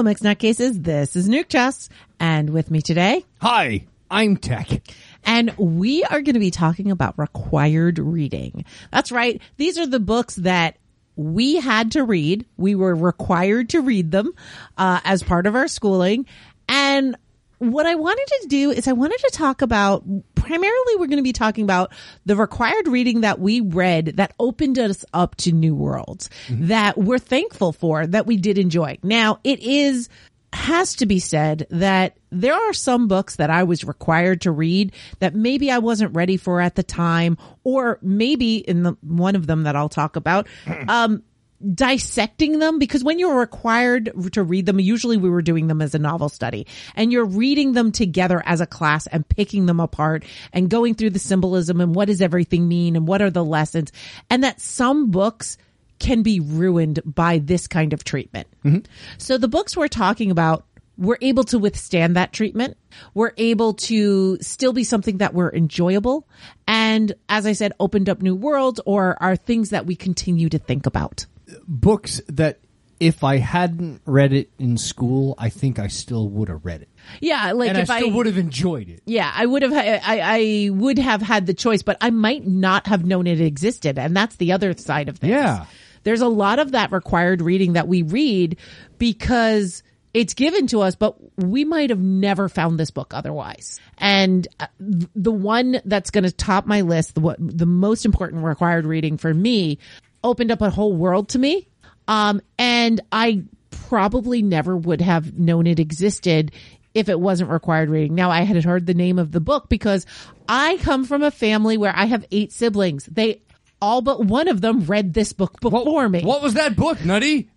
Hello, Mixed Nutcases. This is Nuke Chess. And with me today, Hi, I'm Tek. and we are going to be talking about required reading. That's right. These are the books that we had to read. We were required to read them uh, as part of our schooling. And what I wanted to do is I wanted to talk about primarily we're going to be talking about the required reading that we read that opened us up to new worlds that we're thankful for that we did enjoy. Now it is has to be said that there are some books that I was required to read that maybe I wasn't ready for at the time, or maybe in the one of them that I'll talk about, um, dissecting them because when you're required to read them, usually we were doing them as a novel study and you're reading them together as a class and picking them apart and going through the symbolism and what does everything mean and what are the lessons and that some books can be ruined by this kind of treatment. Mm-hmm. So the books we're talking about we're able to withstand that treatment. We're able to still be something that we're enjoyable. And as I said, opened up new worlds or are things that we continue to think about. Books that if I hadn't read it in school, I think I still would have read it, Yeah, like and I if still I, would have enjoyed it. yeah, I would have, I, I would have had the choice, but I might not have known it existed. And that's the other side of things. Yeah. There's a lot of that required reading that we read because it's given to us, but we might have never found this book otherwise. And uh, the one that's going to top my list, the, what, the most important required reading for me opened up a whole world to me. Um, and I probably never would have known it existed if it wasn't required reading. Now I had heard the name of the book because I come from a family where I have eight siblings. They all but one of them read this book before me. What was that book, Nutty?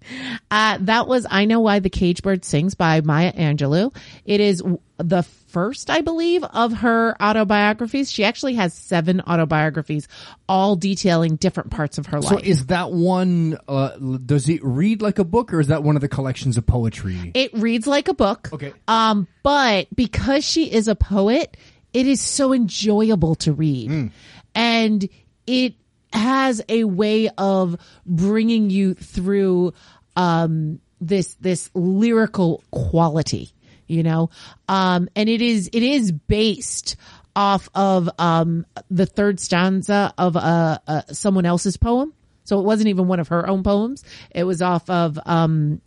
Uh, that was I Know Why the Caged Bird Sings by Maya Angelou. It is the first, I believe, of her autobiographies. She actually has seven autobiographies, all detailing different parts of her life. So is that one? Uh, does it read like a book, or is that one of the collections of poetry? it reads like a book. Okay. Um, but because she is a poet, it is so enjoyable to read. And it has a way of bringing you through, um, this, this lyrical quality, you know? Um, and it is, it is based off of, um, the third stanza of, uh, uh, someone else's poem. So it wasn't even one of her own poems. It was off of, um,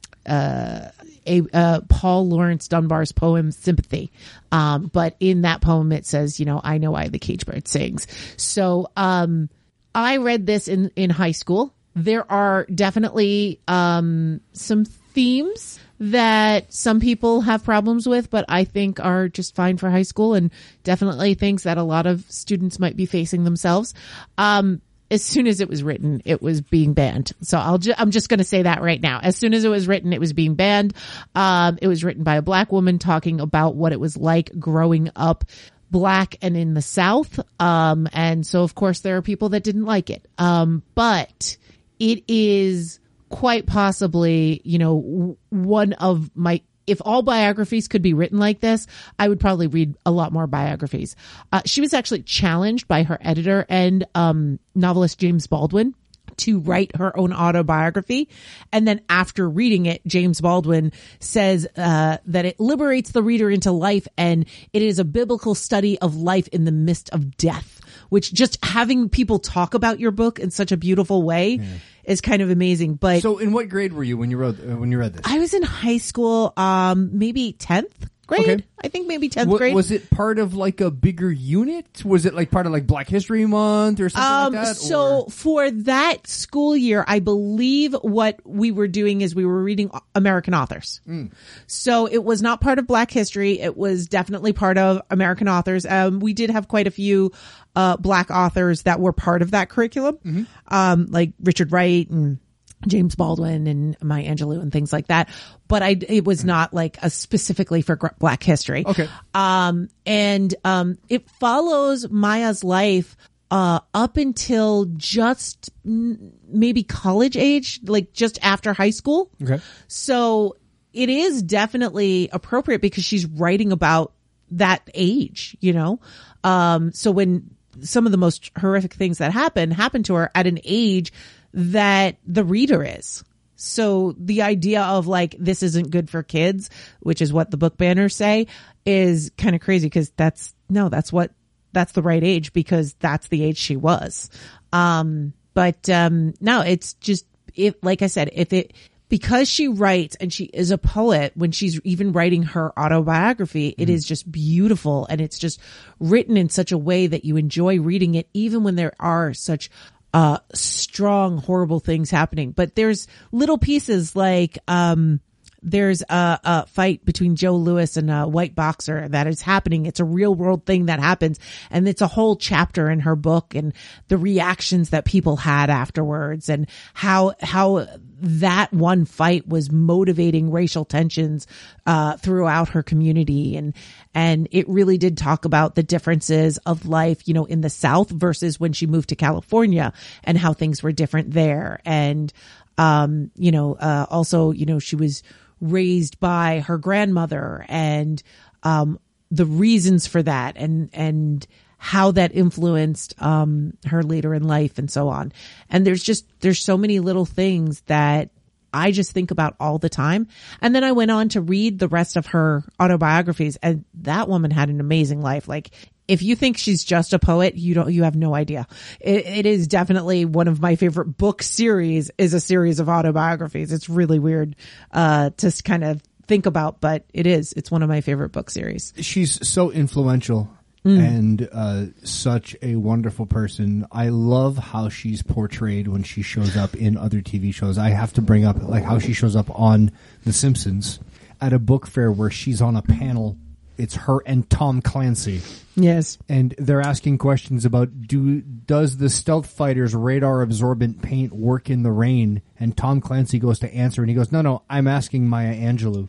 a uh, Paul Laurence Dunbar's poem "Sympathy," um, but in that poem it says, you know, I know why the cage bird sings. So um, I read this in in high school. There are definitely um, some themes that some people have problems with, but I think are just fine for high school, and definitely things that a lot of students might be facing themselves. Um, as soon as it was written, it was being banned. So I'll ju- I'm just going to say that right now. As soon as it was written, it was being banned. Um, it was written by a black woman talking about what it was like growing up black and in the South. Um, and so of course there are people that didn't like it. Um, but it is quite possibly, you know, one of my if all biographies could be written like this, I would probably read a lot more biographies. Uh, she was actually challenged by her editor and um, novelist James Baldwin to write her own autobiography. And then after reading it, James Baldwin says uh, that it liberates the reader into life and it is a biblical study of life in the midst of death, which just having people talk about your book in such a beautiful way is kind of amazing. But So, in what grade were you when you wrote uh, when you read this? I was in high school, um, maybe 10th grade. Okay. I think maybe 10th Wa- grade. was it part of like a bigger unit? Was it like part of like Black History Month or something Um, like that? so or- for that school year, I believe what we were doing is we were reading American authors. Mm. So it was not part of Black History. It was definitely part of American authors. Um, we did have quite a few, uh, black authors that were part of that curriculum. Mm-hmm. Um, like Richard Wright and James Baldwin and Maya Angelou and things like that. But I, it was not like a specifically for gr- black history. Okay. Um, and, um, it follows Maya's life, uh, up until just mm, maybe college age, like just after high school. okay. So it is definitely appropriate because she's writing about that age, you know? Um, so when some of the most horrific things that happen happen to her at an age that the reader is, So the idea of like this isn't good for kids, which is what the book banners say, is kind of crazy because that's no, that's what that's the right age because that's the age she was. Um, but um, no, it's just if like I said, if it because she writes and she is a poet when she's even writing her autobiography, it is just beautiful and it's just written in such a way that you enjoy reading it, even when there are such uh, strong, horrible things happening. But there's little pieces like, um, there's a, a, fight between Joe Louis and a white boxer that is happening. It's a real world thing that happens. And it's a whole chapter in her book and the reactions that people had afterwards and how, how that one fight was motivating racial tensions, uh, throughout her community. And, and it really did talk about the differences of life, you know, in the South versus when she moved to California and how things were different there. And, um, you know, uh, also, you know, she was, raised by her grandmother and um, the reasons for that and and how that influenced um, her later in life and so on. And there's just there's so many little things that I just think about all the time. And then I went on to read the rest of her autobiographies and that woman had an amazing life. Like if you think she's just a poet, you don't, you have no idea. It, it is definitely one of my favorite book series is a series of autobiographies. It's really weird, uh, to kind of think about, but it is. It's one of my favorite book series. She's so influential and uh, such a wonderful person. I love how she's portrayed when she shows up in other TV shows. I have to bring up like how she shows up on The Simpsons at a book fair where she's on a panel. It's her and Tom Clancy Yes. and they're asking questions about do does the stealth fighter's radar absorbent paint work in the rain and Tom Clancy goes to answer and he goes no no I'm asking Maya Angelou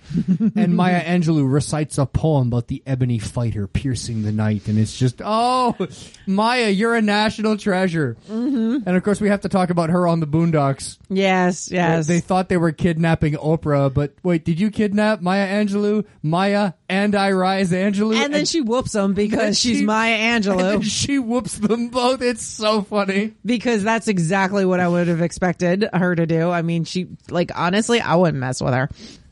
and Maya Angelou recites a poem about the ebony fighter piercing the night and it's just oh Maya you're a national treasure mm-hmm. and of course we have to talk about her on the Boondocks Yes. Yes. they thought they were kidnapping Oprah but wait did you kidnap Maya Angelou Maya and I Rise Angelou and then she whoops them because she's she- Maya and Angelou. she whoops them both. It's so funny. because that's exactly what I would have expected her to do. I mean, she like honestly, I wouldn't mess with her.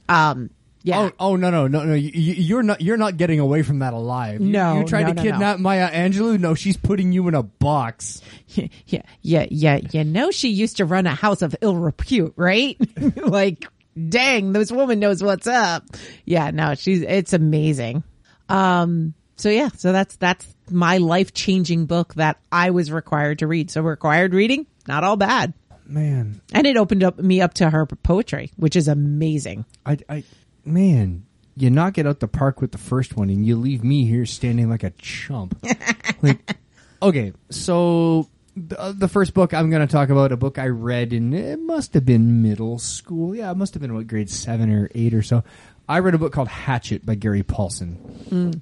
Um, yeah, Oh, oh no, no, no, no! You, you- you're not, you're not getting away from that alive. You- No, you tried no, to no, kidnap Maya Angelou. No, she's putting you in a box. yeah, yeah, yeah. You know, she used to run a house of ill repute, right? like, dang, this woman knows what's up. Yeah, no, she's it's amazing. Um, so yeah, so that's that's my life changing book that I was required to read. So required reading, not all bad. Man, And it opened up me up to her poetry, which is amazing. I, I, man, you knock it out the park with the first one, and you leave me here standing like a chump. like, okay, so the, uh, the first book I'm going to talk about, a book I read in it must have been middle school. Yeah, it must have been what grade seven or eight or so. I read a book called Hatchet by Gary Paulsen.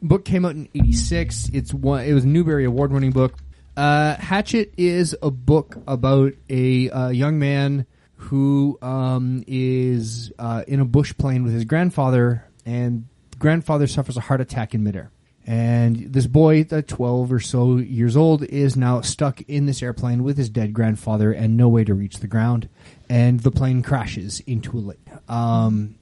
Book came out in '86. It's one. It was a Newbery Award winning book. Uh, Hatchet is a book about a uh, young man who um, is uh, in a bush plane with his grandfather, and grandfather suffers a heart attack in midair. And this boy, uh, 12 or so years old, is now stuck in this airplane with his dead grandfather and no way to reach the ground. And the plane crashes into a lake um,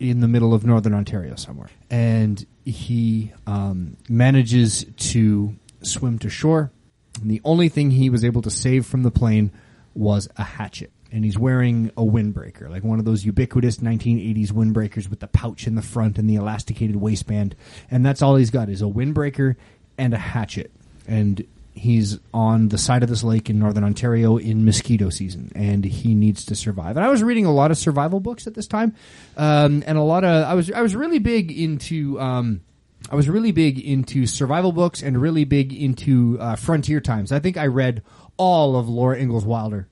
in the middle of northern Ontario somewhere. And he um, manages to swim to shore. And the only thing he was able to save from the plane was a hatchet. And he's wearing a windbreaker, like one of those ubiquitous 1980s windbreakers with the pouch in the front and the elasticated waistband. And that's all he's got is a windbreaker and a hatchet. And he's on the side of this lake in northern Ontario in mosquito season, and he needs to survive. And I was reading a lot of survival books at this time, um, and a lot of I was I was really big into. Um, I was really big into survival books and really big into uh, frontier times. I think I read all of Laura Ingalls Wilder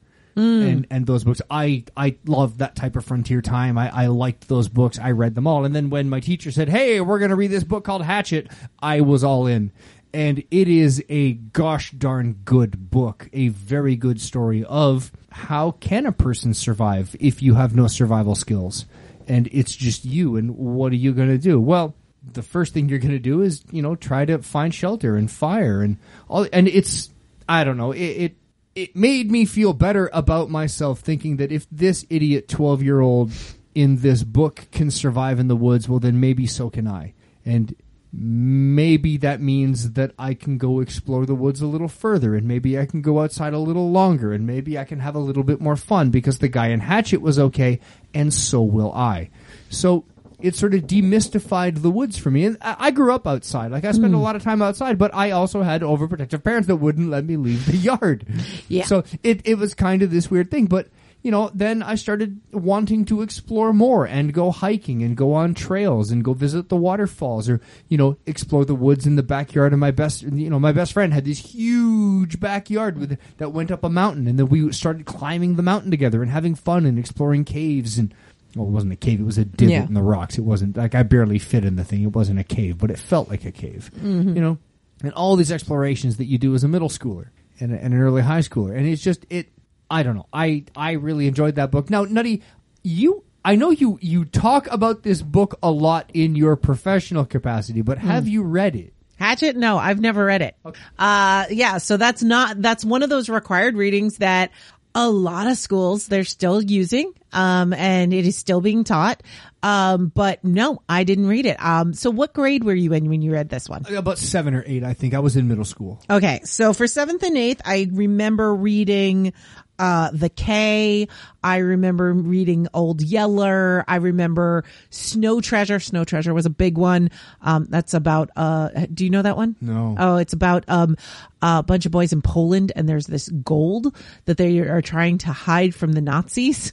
and and those books. I I love that type of frontier time. I, I liked those books. I read them all. And then when my teacher said, "Hey, we're going to read this book called Hatchet," I was all in. And it is a gosh darn good book, a very good story of how can a person survive if you have no survival skills, and it's just you. And what are you going to do? Well, the first thing you're going to do is you know try to find shelter and fire and all. And it's I don't know it. it it made me feel better about myself thinking that if this idiot 12 year old in this book can survive in the woods, well, then maybe so can I. And maybe that means that I can go explore the woods a little further and maybe I can go outside a little longer and maybe I can have a little bit more fun because the guy in Hatchet was okay and so will I. So it sort of demystified the woods for me. And I grew up outside. Like I spent a hmm. lot of time outside, but I also had overprotective parents that wouldn't let me leave the yard. Yeah. So it, it was kind of this weird thing. But, you know, then I started wanting to explore more and go hiking and go on trails and go visit the waterfalls or, you know, explore the woods in the backyard of my best, you know, my best friend had this huge backyard with, that went up a mountain and then we started climbing the mountain together and having fun and exploring caves and, well, it wasn't a cave. It was a divot Yeah. in the rocks. It wasn't like I barely fit in the thing. It wasn't a cave, but it felt like a cave. Mm-hmm. You know, and all these explorations that you do as a middle schooler and, and an early high schooler, and it's just it. I don't know. I I really enjoyed that book. Now, Nutty, you. I know you you talk about this book a lot in your professional capacity, but have Mm. you read it? Hatchet? No, I've never read it. Uh, yeah, so that's not, that's one of those required readings that a lot of schools, they're still using, um, and it is still being taught. Um, but no, I didn't read it. Um, so what grade were you in when you read this one? About seven or eight, I think. I was in middle school. Okay, so for seventh and eighth, I remember reading uh The K. I remember reading Old Yeller. I remember Snow Treasure. Snow Treasure was a big one. Um, that's about uh, do you know that one? No. Oh, it's about um a bunch of boys in Poland, and there's this gold that they are trying to hide from the Nazis,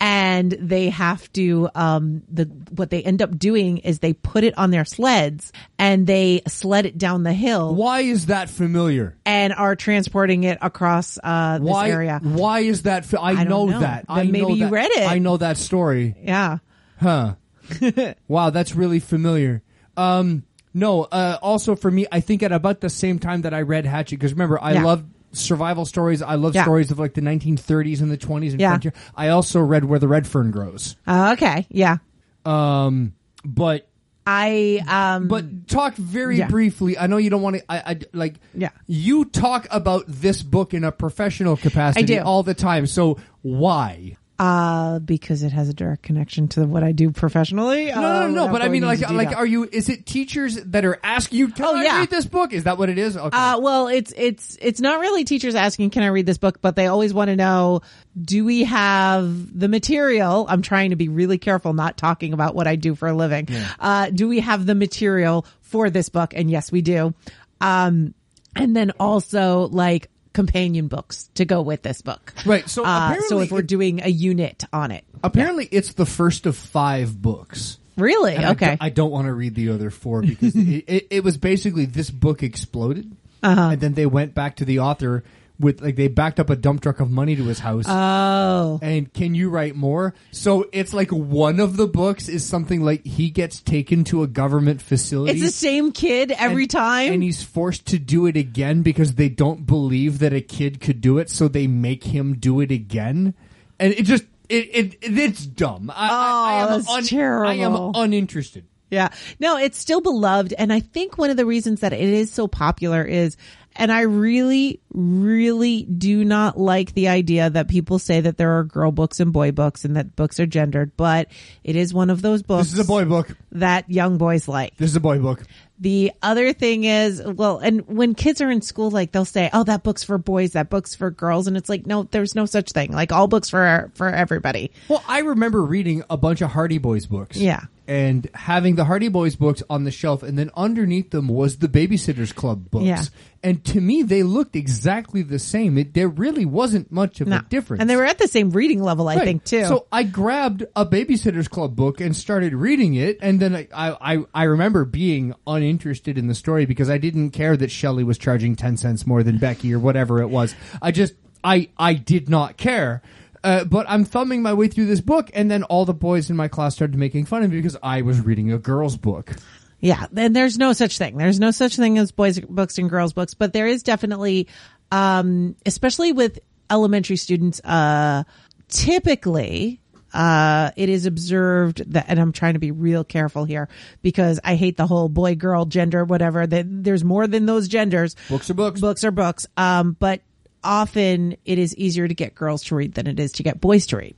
and they have to um the what they end up doing is they put it on their sleds and they sled it down the hill Why is that familiar? and are transporting it across uh, this Why? area. Why is that? Fa- I, I know, know. that. Then I maybe know you that- read it. I know that story. Yeah. Huh. wow, that's really familiar. Um, no, uh, also for me, I think at about the same time that I read Hatchet, because remember, I Yeah. love survival stories. I love Yeah. stories of like the 1930s and the 20s and Yeah. frontier. I also read Where the Red Fern Grows. Uh, okay. Yeah. Um, but I um but talk very Yeah. briefly. I know you don't want to. I, I like. Yeah. You talk about this book in a professional capacity do. all the time. So why? Uh because it has a direct connection to what I do professionally. No, no, no, no. But I mean, like, like, are are you? Is it teachers that are asking you? Can Oh, I yeah. read this book? Is that what it is? Okay. Uh, well, it's it's it's not really teachers asking, "Can I read this book?" But they always want to know, "Do we have the material?" I'm trying to be really careful, not talking about what I do for a living. Uh, do we have the material for this book? And yes, we do. Um, and then also like companion books to go with this book. Right, so uh, so if we're doing a unit on it, Apparently, it's the first of five books. really And okay. I, don't want to read the other four because it, it, it was basically this book exploded, Uh-huh. and then they went back to the author with like they backed up a dump truck of money to his house. oh, and can you write more? So it's like one of the books is something like he gets taken to a government facility. it's the same kid every and- time. And he's forced to do it again because they don't believe that a kid could do it, so they make him do it again. And it just it, it, it it's dumb. I, I, I Oh, am that's terrible. I am uninterested. Yeah. No, it's still beloved. And I think one of the reasons that it is so popular is, and I really, really do not like the idea that people say that there are girl books and boy books and that books are gendered, but it is one of those books This is a boy book. that young boys like. This is a boy book. The other thing is, well, and when kids are in school, like they'll say, "Oh, that book's for boys, that book's for girls," and it's like, no, there's no such thing. Like all books for for everybody. Well, I remember reading a bunch of Hardy Boys books. Yeah. And having the Hardy Boys books on the shelf, and then underneath them was the Babysitters Club books. Yeah. And to me, they looked exactly the same. It, there really wasn't much of No. a difference. and they were at the same reading level, I Right. think, too. So I grabbed a Babysitters Club book and started reading it, and then I, I, I- remember being uninterested in the story because I didn't care that Shelley was charging ten cents more than Becky or whatever it was. I just I I did not care. Uh, but I'm thumbing my way through this book, and then all the boys in my class started making fun of me because I was reading a girl's book. Yeah, and there's no such thing. There's no such thing as boys books and girls books, but there is definitely, um, especially with elementary students, uh, typically, uh, it is observed that, and I'm trying to be real careful here because I hate the whole boy, girl, gender, whatever, that there's more than those genders. Books are books. Books are books. Um, but often it is easier to get girls to read than it is to get boys to read.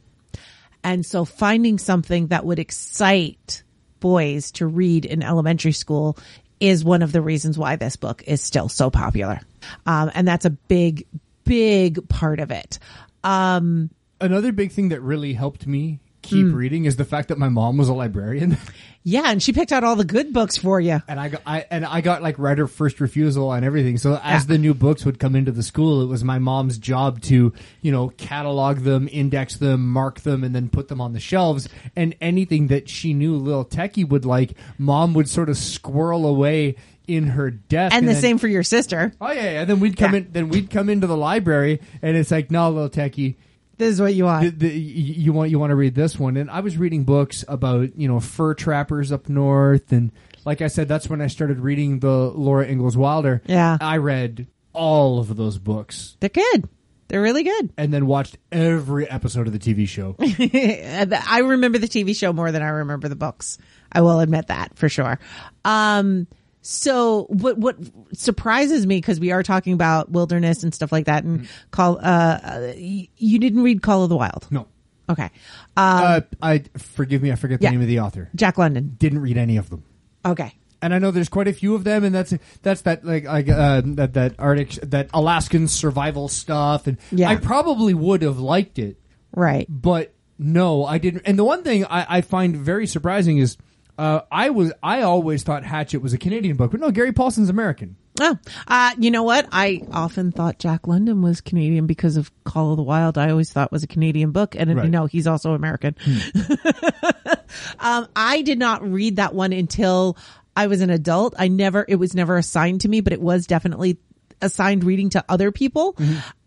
And so finding something that would excite boys to read in elementary school is one of the reasons why this book is still so popular. Um, and that's a big, big part of it. Um, Another big thing that really helped me keep Hmm. reading is the fact that my mom was a librarian. yeah, and she picked out all the good books for you. and I got I and I got like right of first refusal on everything. So as the new books would come into the school, it was my mom's job to you know catalog them, index them, mark them, and then put them on the shelves. And anything that she knew little techie would like, mom would sort of squirrel away in her desk. And the then- same for your sister. Oh yeah, yeah. Then we'd come Yeah. in. Then we'd come into the library, and it's like, no, little techie. This is what you want. the, the, you want you want to read this one and i was reading books about you know fur trappers up north and like i said that's when i started reading the laura ingalls wilder Yeah. i read all of those books They're good. They're really good. and then watched every episode of the tv show I remember the TV show more than I remember the books. I will admit that for sure. Um, so what what surprises me because we are talking about wilderness and stuff like that, and call uh, uh, you didn't read Call of the Wild, no okay? Um, uh, i forgive me i forget the yeah. name of the author Jack London, didn't read any of them okay. and I know there's quite a few of them, and that's that's that like like uh, that that Arctic that Alaskan survival stuff, and Yeah. I probably would have liked it, Right. but no, I didn't. And the one thing I, I find very surprising is uh, I was I always thought Hatchet was a Canadian book, but no, Gary Paulsen's American. Oh, uh, you know what? I often thought Jack London was Canadian because of Call of the Wild. I always thought was a Canadian book, and Right. no, he's also American. um, I did not read that one until I was an adult. I never, it was never assigned to me, but it was definitely assigned reading to other people.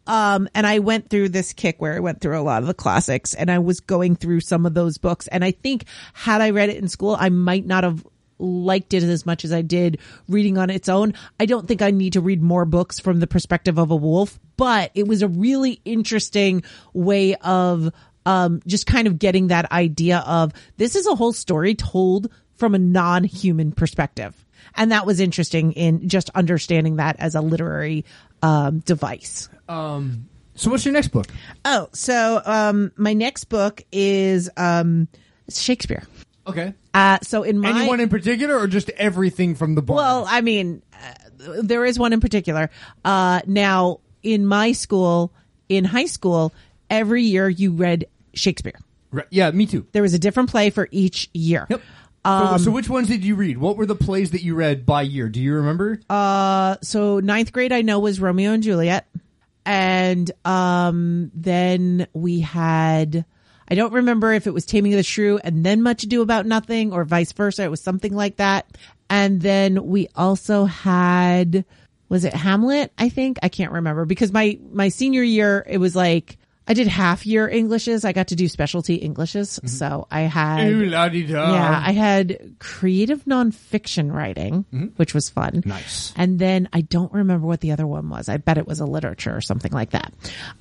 Um, and I went through this kick where I went through a lot of the classics and I was going through some of those books. And I think had I read it in school, I might not have liked it as much as I did reading on its own. I don't think I need to read more books from the perspective of a wolf, but it was a really interesting way of um, just kind of getting that idea of this is a whole story told from a non-human perspective. And that was interesting in just understanding that as a literary um, device. So what's your next book? Oh, so um, my next book is um, Shakespeare. Okay. Uh, so in my Anyone in particular, or just everything from the book? Well, I mean, uh, there is one in particular. Uh, now, in my school, in high school, every year you read Shakespeare. Right. yeah, me too. There was a different play for each year. Yep. Um, so, so which ones did you read? What were the plays that you read by year? Do you remember? Uh, so ninth grade, I know was Romeo and Juliet, and um, then we had. I don't remember if it was Taming of the Shrew and then Much Ado About Nothing or vice versa. It was something like that. And then we also had, was it Hamlet? I think I can't remember because my, my senior year, it was like, I did half year Englishes. I got to do specialty Englishes. So I had, Ooh, yeah, I had creative nonfiction writing, which was fun. Nice. And then I don't remember what the other one was. I bet it was a literature or something like that.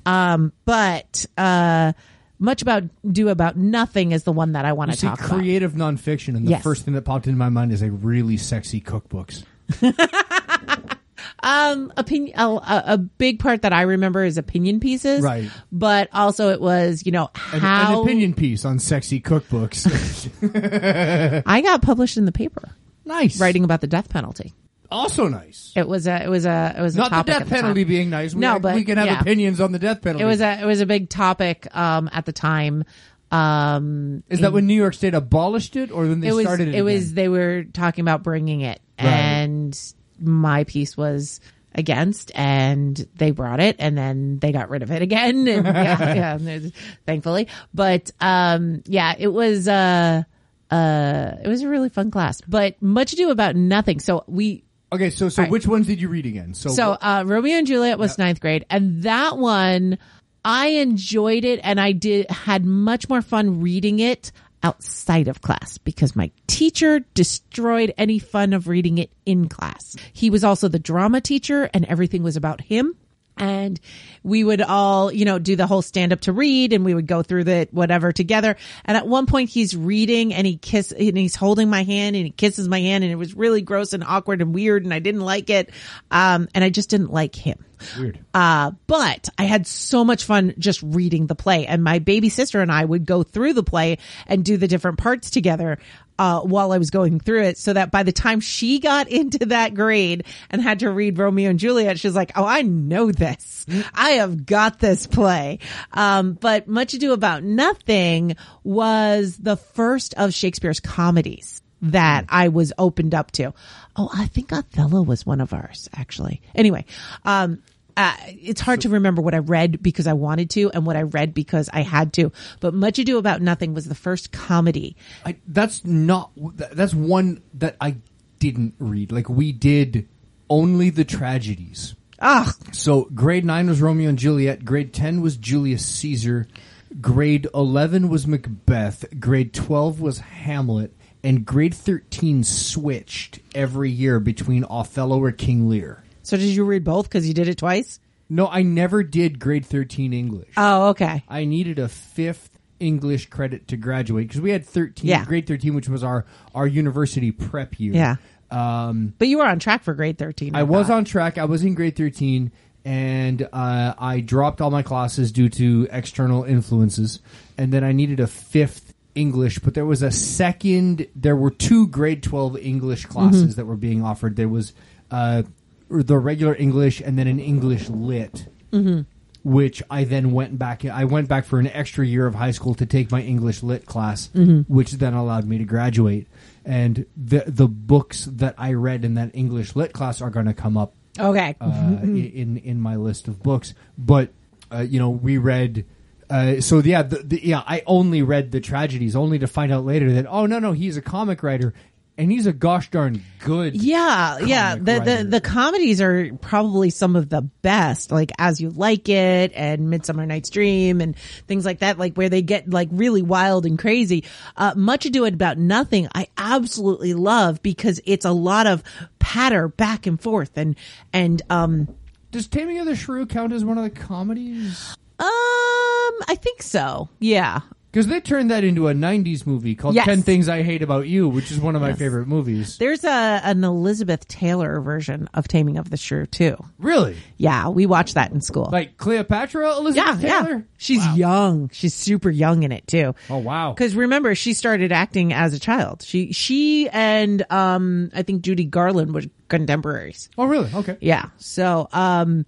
Um, but, uh, much about do about nothing is the one that I want to talk about. creative nonfiction, and the Yes. first thing that popped into my mind is a really sexy cookbooks. Um, opinion, a, a big part that I remember is opinion pieces. Right. But also it was, you know, An, how an opinion piece on sexy cookbooks. I got published in the paper nice. writing about the death penalty. Also nice. It was a, it was a, it was a Not the death the penalty being nice. We, No, but we can have yeah. opinions on the death penalty. It was a, it was a big topic, um, at the time. Um, Is that when New York State abolished it, or when they it was started it? it was they were talking about bringing it Right. and my piece was against and they brought it and then they got rid of it again and yeah, yeah thankfully but um yeah it was uh uh it was a really fun class but much ado about nothing so we okay. So, so right. which ones did you read again? So, so uh, Romeo and Juliet was ninth grade, and that one I enjoyed it, and I did had much more fun reading it outside of class because my teacher destroyed any fun of reading it in class. He was also the drama teacher, and everything was about him. And we would all, you know, do the whole stand up to read and we would go through the whatever together. And at one point he's reading and he kiss and he's holding my hand and he kisses my hand and it was really gross and awkward and weird and I didn't like it. Um, and I just didn't like him. Weird. Uh, but I had so much fun just reading the play and my baby sister and I would go through the play and do the different parts together. Uh, while I was going through it so that by the time she got into that grade and had to read Romeo and Juliet, she's like, Oh, I know this. I have got this play. Um, but Much Ado About Nothing was the first of Shakespeare's comedies that I was opened up to. Oh, I think Othello was one of ours, actually. Anyway, um, uh, it's hard to remember what I read because I wanted to and what I read because I had to. But Much Ado About Nothing was the first comedy. I, that's not. That's one that I didn't read. Like we did only the tragedies. Ah, So grade nine was Romeo and Juliet. Grade ten was Julius Caesar. Grade eleven was Macbeth. Grade twelve was Hamlet. And grade thirteen switched every year between Othello or King Lear. So did you read both because you did it twice? No, I never did grade thirteen English. Oh, okay. I needed a fifth English credit to graduate because we had thirteen, Yeah. grade thirteen, which was our our university prep year. Yeah. Um, But you were on track for grade 13. I was thought. on track. I was in grade 13 and uh, I dropped all my classes due to external influences. And then I needed a fifth English, but there was a second, there were two grade 12 English classes that were being offered. There was uh, the regular English and then an English lit. Which I then went back. I went back for an extra year of high school to take my English lit class, which then allowed me to graduate. And the the books that I read in that English lit class are going to come up Okay. uh, in in my list of books. But uh, you know, we read. Uh, so yeah, the, the, yeah, I only read the tragedies, only to find out later that oh no no, he's a comic writer, and he's a gosh darn good. Yeah, yeah. The, the the comedies are probably some of the best, like As You Like It and Midsummer Night's Dream and things like that, like where they get like really wild and crazy. Uh, Much Ado About Nothing, I absolutely love because it's a lot of patter back and forth and and um Does Taming of the Shrew count as one of the comedies? um I think so. Yeah. Because they turned that into a '90s movie called Yes. Ten Things I Hate About You, which is one of my favorite movies. There's a an Elizabeth Taylor version of Taming of the Shrew too. Really, Yeah, we watched that in school. like Cleopatra, yeah, Elizabeth yeah. Taylor. She's young. She's super young in it too. Oh wow. Because remember, she started acting as a child. She she and um I think Judy Garland were contemporaries. Oh really? Okay. Yeah. So um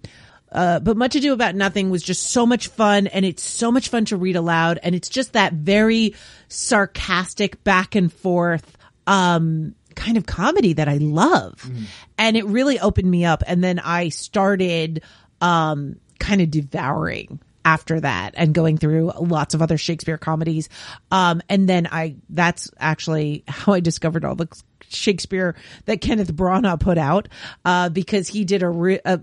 uh but Much Ado About Nothing was just so much fun and it's so much fun to read aloud and it's just that very sarcastic back and forth um kind of comedy that I love. And it really opened me up and then I started um kind of devouring after that and going through lots of other Shakespeare comedies. Um, and then I, that's actually how I discovered all the Shakespeare that Kenneth Branagh put out, uh, because he did a, re- a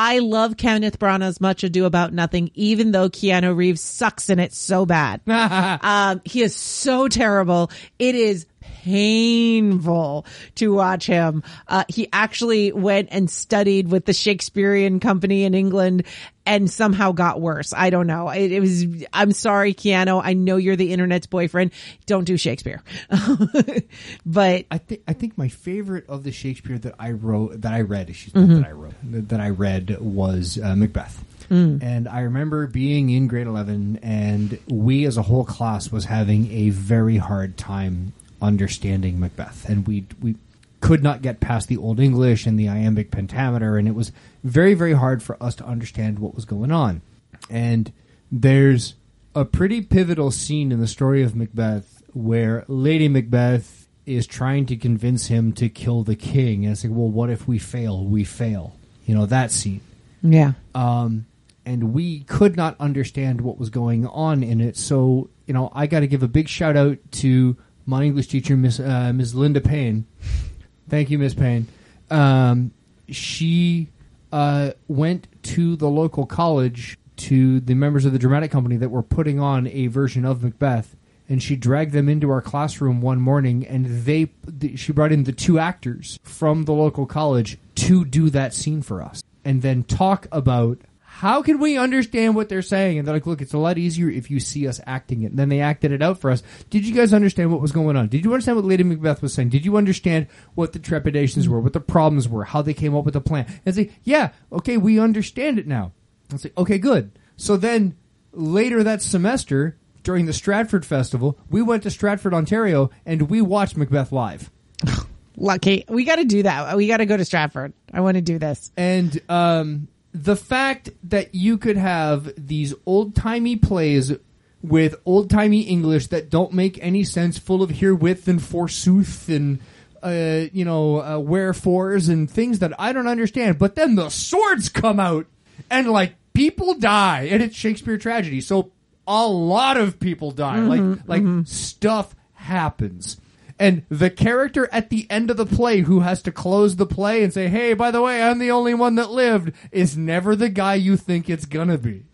I love Kenneth Branagh's Much Ado About Nothing, even though Keanu Reeves sucks in it so bad. um, he is so terrible. It is painful to watch him. Uh, he actually went and studied with the Shakespearean company in England and somehow got worse. I don't know. It, it was, I'm sorry, Keanu. I know you're the internet's boyfriend. Don't do Shakespeare. but I think I think my favorite of the Shakespeare that I wrote that I read, excuse me, that I wrote that, I read was uh, Macbeth. And I remember being in grade 11 and we as a whole class was having a very hard time understanding Macbeth and we we could not get past the old English and the iambic pentameter and it was very very hard for us to understand what was going on. And there's a pretty pivotal scene in the story of Macbeth where Lady Macbeth is trying to convince him to kill the king. And it's like, well, what if we fail? We fail. You know, that scene. yeah. Um, and we could not understand what was going on in it. So, you know, I got to give a big shout out to my English teacher, Miss uh, Miss Linda Payne. Thank you, Miss Payne. Um, she uh, went to the local college to the members of the dramatic company that were putting on a version of Macbeth, and she dragged them into our classroom one morning, and they th- she brought in the two actors from the local college to do that scene for us, and then talk about how can we understand what they're saying? And they're like, look, it's a lot easier if you see us acting it. And then they acted it out for us. Did you guys understand what was going on? Did you understand what Lady Macbeth was saying? Did you understand what the trepidations were, what the problems were, how they came up with the plan? And say, yeah, okay, we understand it now. And say, okay, good. So then later that semester, during the Stratford Festival, we went to Stratford, Ontario, and we watched Macbeth live. Lucky. We got to do that. We got to go to Stratford. I want to do this. And um, the fact that you could have these old timey plays with old timey English that don't make any sense, full of herewith and forsooth and uh, you know uh, wherefores and things that I don't understand, but then the swords come out and like people die, and it's Shakespeare tragedy, so a lot of people die, like like stuff happens. And the character at the end of the play who has to close the play and say, hey, by the way, I'm the only one that lived is never the guy you think it's gonna be.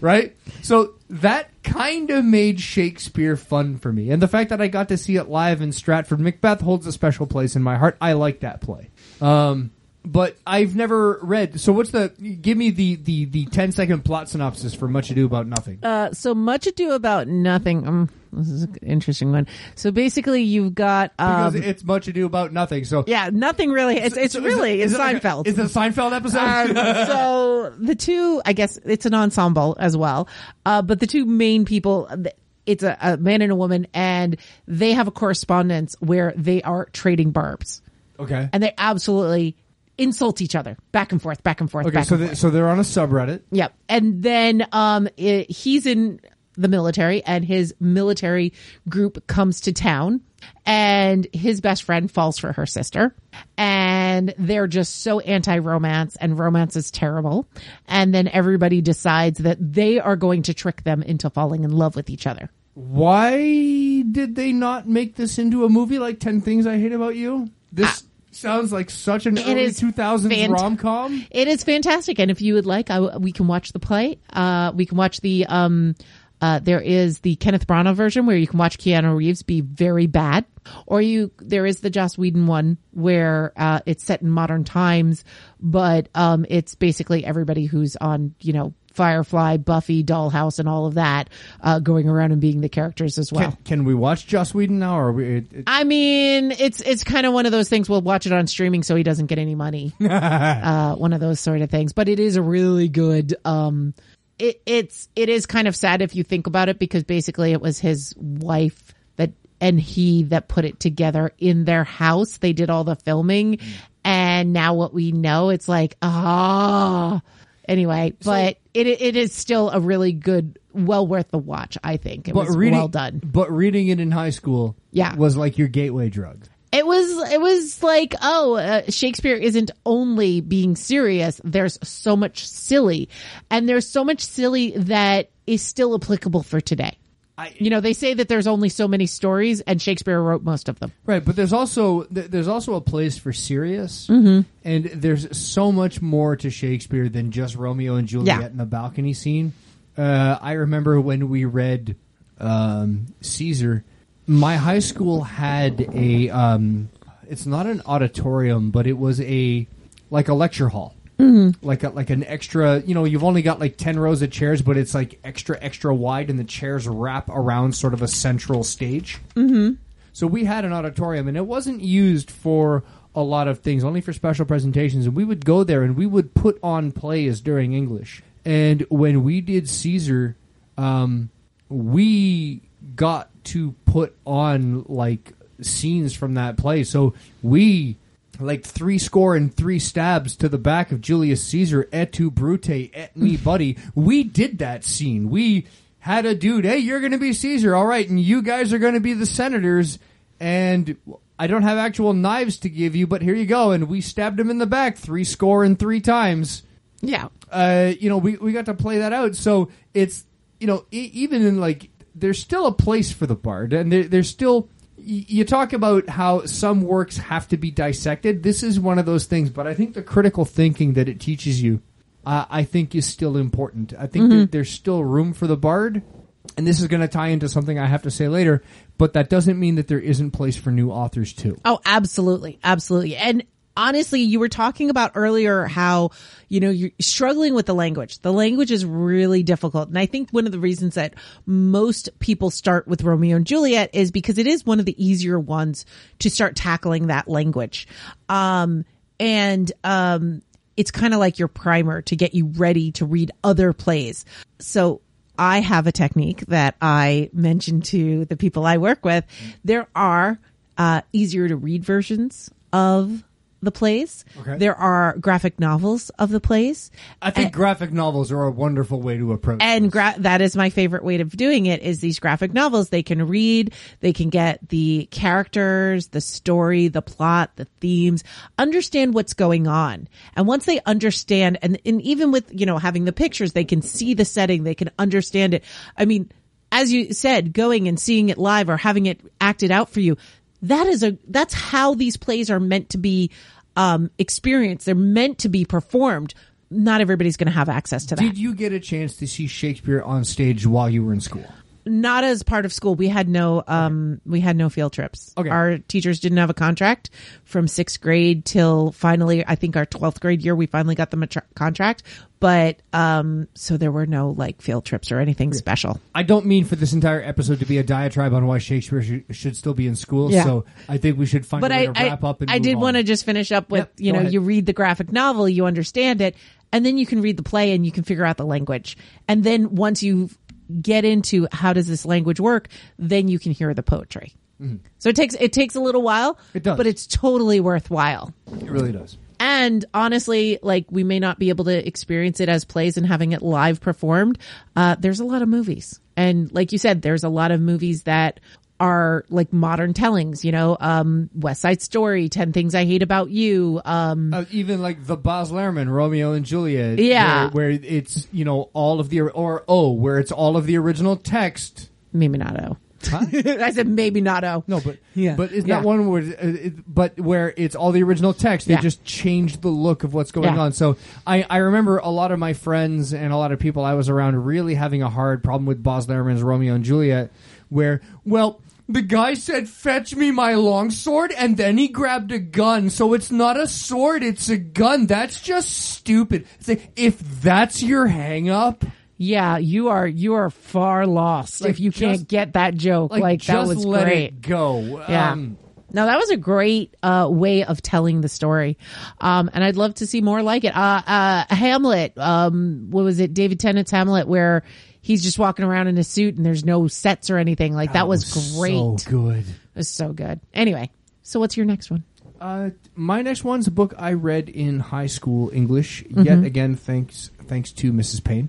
Right? So that kind of made Shakespeare fun for me. And the fact that I got to see it live in Stratford, Macbeth holds a special place in my heart. I like that play. Um, but I've never read. So what's the, give me the, the, the 10 second plot synopsis for Much Ado About Nothing. Uh, so much ado about nothing. Um, this is an interesting one. So basically, you've got because um, it's Much Ado About Nothing. So yeah, nothing really. It's it's So really is it's it like a- Seinfeld. is it a Seinfeld episode? Um, so the two, I guess it's an ensemble as well. Uh, but the two main people, it's a, a man and a woman, and they have a correspondence where they are trading barbs, okay. and they absolutely insult each other back and forth, back and forth. Okay, so forth. so they're on a subreddit. Yep. And then um it, he's in the military and his military group comes to town and his best friend falls for her sister and they're just so anti-romance and romance is terrible and then everybody decides that they are going to trick them into falling in love with each other. Why did they not make this into a movie like 10 Things I Hate About You? This sounds like such an early is 2000s fant- rom-com. It is fantastic, and if you would like, I, we can watch the play. Uh, we can watch the. Um, uh, there is the Kenneth Branagh version where you can watch Keanu Reeves be very bad, or you there is the Joss Whedon one where uh, it's set in modern times, but um, it's basically everybody who's on you know Firefly, Buffy, Dollhouse, and all of that uh, going around and being the characters as well. Can, can we watch Joss Whedon now? Or are we, it, it- I mean, it's it's kind of one of those things. We'll watch it on streaming so he doesn't get any money. uh, one of those sort of things. But it is a really good. Um, it it's it is kind of sad if you think about it because basically it was his wife that and he that put it together in their house. They did all the filming, and now what we know, it's like ah. Anyway, but it it is still a really good, well worth the watch. I think it but was reading, well done. But reading it in high school Yeah. was like your gateway drug. It was it was like oh uh, Shakespeare isn't only being serious there's so much silly and there's so much silly that is still applicable for today. I- you know they say that there's only so many stories and Shakespeare wrote most of them. Right, but there's also there's also a place for serious, Mm-hmm. and there's so much more to Shakespeare than just Romeo and Juliet Yeah. in the balcony scene. Uh, I remember when we read um, Caesar. My high school had a. Um, it's not an auditorium, but it was a like a lecture hall. Mm-hmm. Like a, like an extra, you know, you've only got like ten rows of chairs, but it's like extra extra wide, and the chairs wrap around sort of a central stage. So we had an auditorium, and it wasn't used for a lot of things, only for special presentations. And we would go there and we would put on plays during English. And when we did Caesar, um, we got to put on like scenes from that play. So we like three score and three stabs to the back of Julius Caesar, et tu brute, et me buddy. We did that scene. We had a dude, hey, you're going to be Caesar, all right, and you guys are going to be the senators, and I don't have actual knives to give you, but here you go. And we stabbed him in the back three score and three times Yeah. uh, you know, we, we got to play that out. So it's, you know, e- even in like, there's still a place for the bard, and there, there's still. You talk about how some works have to be dissected. This is one of those things, but I think the critical thinking that it teaches you, uh, I think, is still important. I think that there's still room for the bard, and this is going to tie into something I have to say later. But that doesn't mean that there isn't place for new authors too. Oh, absolutely, absolutely. And honestly, you were talking about earlier how, you know, you're struggling with the language. The language is really difficult. And I think one of the reasons that most people start with Romeo and Juliet is because it is one of the easier ones to start tackling that language. Um, and, um, it's kind of like your primer to get you ready to read other plays. So I have a technique that I mentioned to the people I work with. There are uh, easier to read versions of the plays. Okay. There are graphic novels of the plays. I think graphic novels are a wonderful way to approach. And gra- that is my favorite way of doing it is these graphic novels. They can read, they can get the characters, the story, the plot, the themes, understand what's going on. And once they understand, and, and even with, you know, having the pictures, they can see the setting, they can understand it. I mean, as you said, going and seeing it live or having it acted out for you, that is a, that's how these plays are meant to be, um, experienced. They're meant to be performed. Not everybody's going to have access to that. Did you get a chance to see Shakespeare on stage while you were in school? Not as part of school. We had no um we had no field trips. Okay. Our teachers didn't have a contract from 6th grade till finally I think our 12th grade year we finally got them a tr- contract, but um so there were no like field trips or anything special. I don't mean for this entire episode to be a diatribe on why Shakespeare should, should still be in school. Yeah. So I think we should find But a way I to I, wrap up and I did want to just finish up with, Yep, you know, ahead. you read the graphic novel, you understand it, and then you can read the play and you can figure out the language. And then once you get into how does this language work, then you can hear the poetry. So it takes it takes a little while, Mm-hmm. It does. but it's totally worthwhile. It really does. And honestly, like we may not be able to experience it as plays and having it live performed. Uh, there's a lot of movies. And like you said, there's a lot of movies that are like modern tellings, you know, um, West Side Story, 10 Things I Hate About You. Um, Uh, even like the Baz Luhrmann Romeo and Juliet, Yeah. where, where it's you know all of the or oh, where it's all of the original text. maybe not O. Huh? I said maybe not O. No, but Yeah. but it's Yeah. not one where, uh, it, but where it's all the original text. They Yeah. just changed the look of what's going Yeah. on. So I I remember a lot of my friends and a lot of people I was around really having a hard problem with Baz Luhrmann's Romeo and Juliet, where well. The guy said, "Fetch me my longsword," and then he grabbed a gun. So it's not a sword; it's a gun. That's just stupid. It's like, if that's your hang up, Yeah, you are, you are far lost Like, if you just- can't get that joke. like, Like, that was let great. it go. Yeah. Um, no, that was a great uh, way of telling the story, um, and I'd love to see more like it. Uh, uh, Hamlet, um, what was it? David Tennant's Hamlet, where he's just walking around in a suit and there's no sets or anything. Like that, was, great. So good. It was so good. Anyway, so what's your next one? Uh, my next one's a book I read in high school English. Mm-hmm. Yet again, thanks thanks to Mrs. Payne,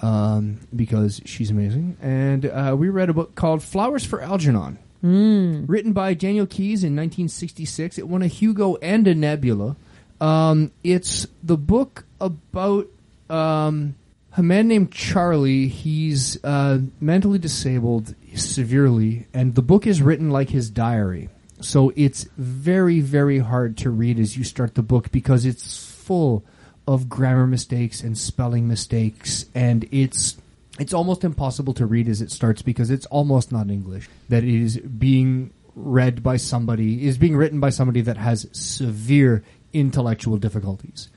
um, because she's amazing. And uh, we read a book called Flowers for Algernon, Mm. written by Daniel Keyes in 1966. It won a Hugo and a Nebula. Um, it's the book about um, a man named Charlie. He's uh, mentally disabled severely, and the book is written like his diary. So it's very, very hard to read as you start the book because it's full of grammar mistakes and spelling mistakes, and it's it's almost impossible to read as it starts because it's almost not English. That it is being read by somebody is being written by somebody that has severe intellectual difficulties.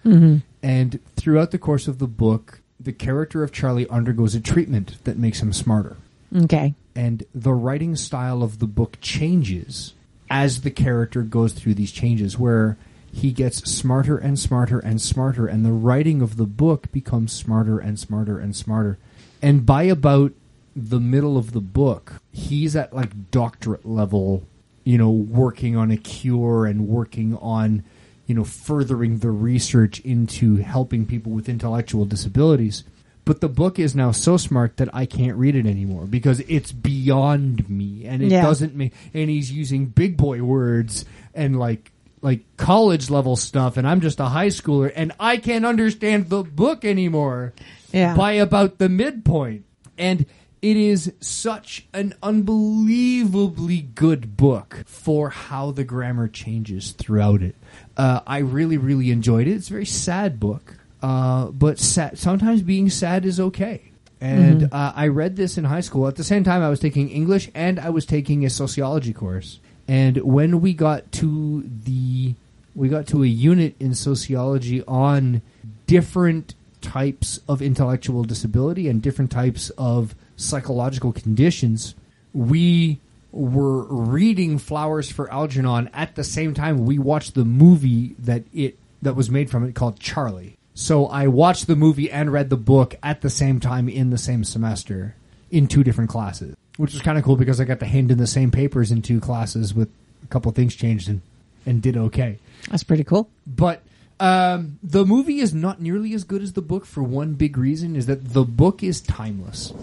And throughout the course of the book, the character of Charlie undergoes a treatment that makes him smarter Okay. and the writing style of the book changes as the character goes through these changes where he gets smarter and smarter and smarter and the writing of the book becomes smarter and smarter and smarter and by about the middle of the book he's at like doctorate level you know working on a cure and working on you know furthering the research into helping people with intellectual disabilities but the book is now so smart that I can't read it anymore because it's beyond me and it Yeah. doesn't make and he's using big boy words and like like college level stuff and I'm just a high schooler and I can't understand the book anymore Yeah. by about the midpoint and it is such an unbelievably good book for how the grammar changes throughout it. Uh, I really, really enjoyed it. It's a very sad book, uh, but sad, sometimes being sad is okay. And uh, I read this in high school. At the same time, I was taking English and I was taking a sociology course. And when we got to the we got to a unit in sociology on different types of intellectual disability and different types of psychological conditions. We were reading Flowers for Algernon at the same time we watched the movie that it that was made from it called Charlie. So I watched the movie and read the book at the same time in the same semester in two different classes, which was kind of cool because I got to hand in the same papers in two classes with a couple things changed and and did okay. That's pretty cool. But um, the movie is not nearly as good as the book for one big reason is that the book is timeless.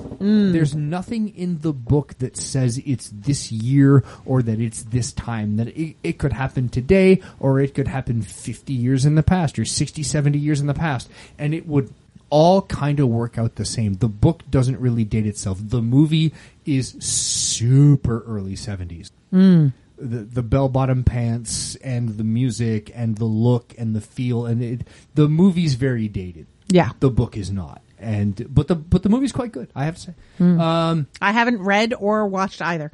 There's nothing in the book that says it's this year or that it's this time. That it, it could happen today or it could happen 50 years in the past or 60, 70 years in the past. And it would all kind of work out the same. The book doesn't really date itself. The movie is super early 70s the the bell bottom pants and the music and the look and the feel and it, the movie's very dated. Yeah. The book is not. And but the but the movie's quite good, I have to say. Hmm. Um, I haven't read or watched either.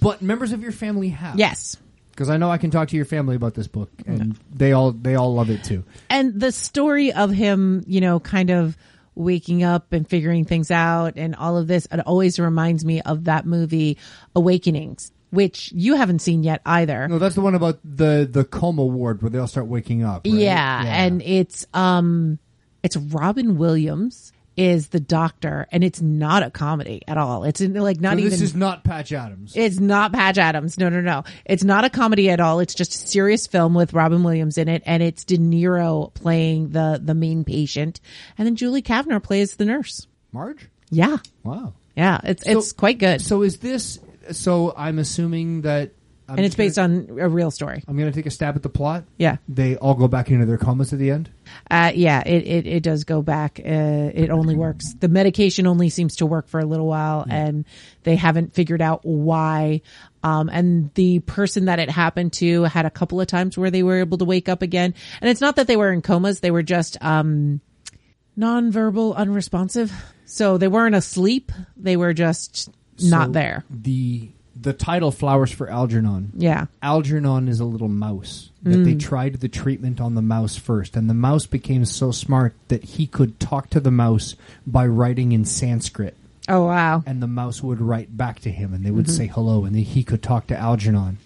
but members of your family have. Yes. Because I know I can talk to your family about this book and they all they all love it too. And the story of him, you know, kind of waking up and figuring things out and all of this, it always reminds me of that movie Awakenings, which you haven't seen yet either. No, that's the one about the the coma ward where they all start waking up. right? Yeah, and it's um it's Robin Williams is the doctor and it's not a comedy at all. It's in, like not So even this is not Patch Adams. It's not Patch Adams. No, no, no. It's not a comedy at all. It's just a serious film with Robin Williams in it, and it's De Niro playing the the main patient, and then Julie Kavner plays the nurse. Marge? Yeah, Wow. yeah. It's it's quite good, So is this so I'm assuming that I'm and it's based on a real story. I'm going to take a stab at the plot. Yeah, They all go back into their comas at the end. uh, yeah. It, it it does go back. Uh, it only works. The medication only seems to work for a little while, and they haven't figured out why. Um, and the person that it happened to had a couple of times where they were able to wake up again. And it's not that they were in comas; they were just um, nonverbal, unresponsive. So they weren't asleep; they were just not there. The the title "Flowers for Algernon." Yeah. Algernon is a little mouse that Mm. they tried the treatment on the mouse first, and the mouse became so smart that he could talk to the mouse by writing in Sanskrit, Oh wow. and the mouse would write back to him, and they would say hello, and he could talk to Algernon.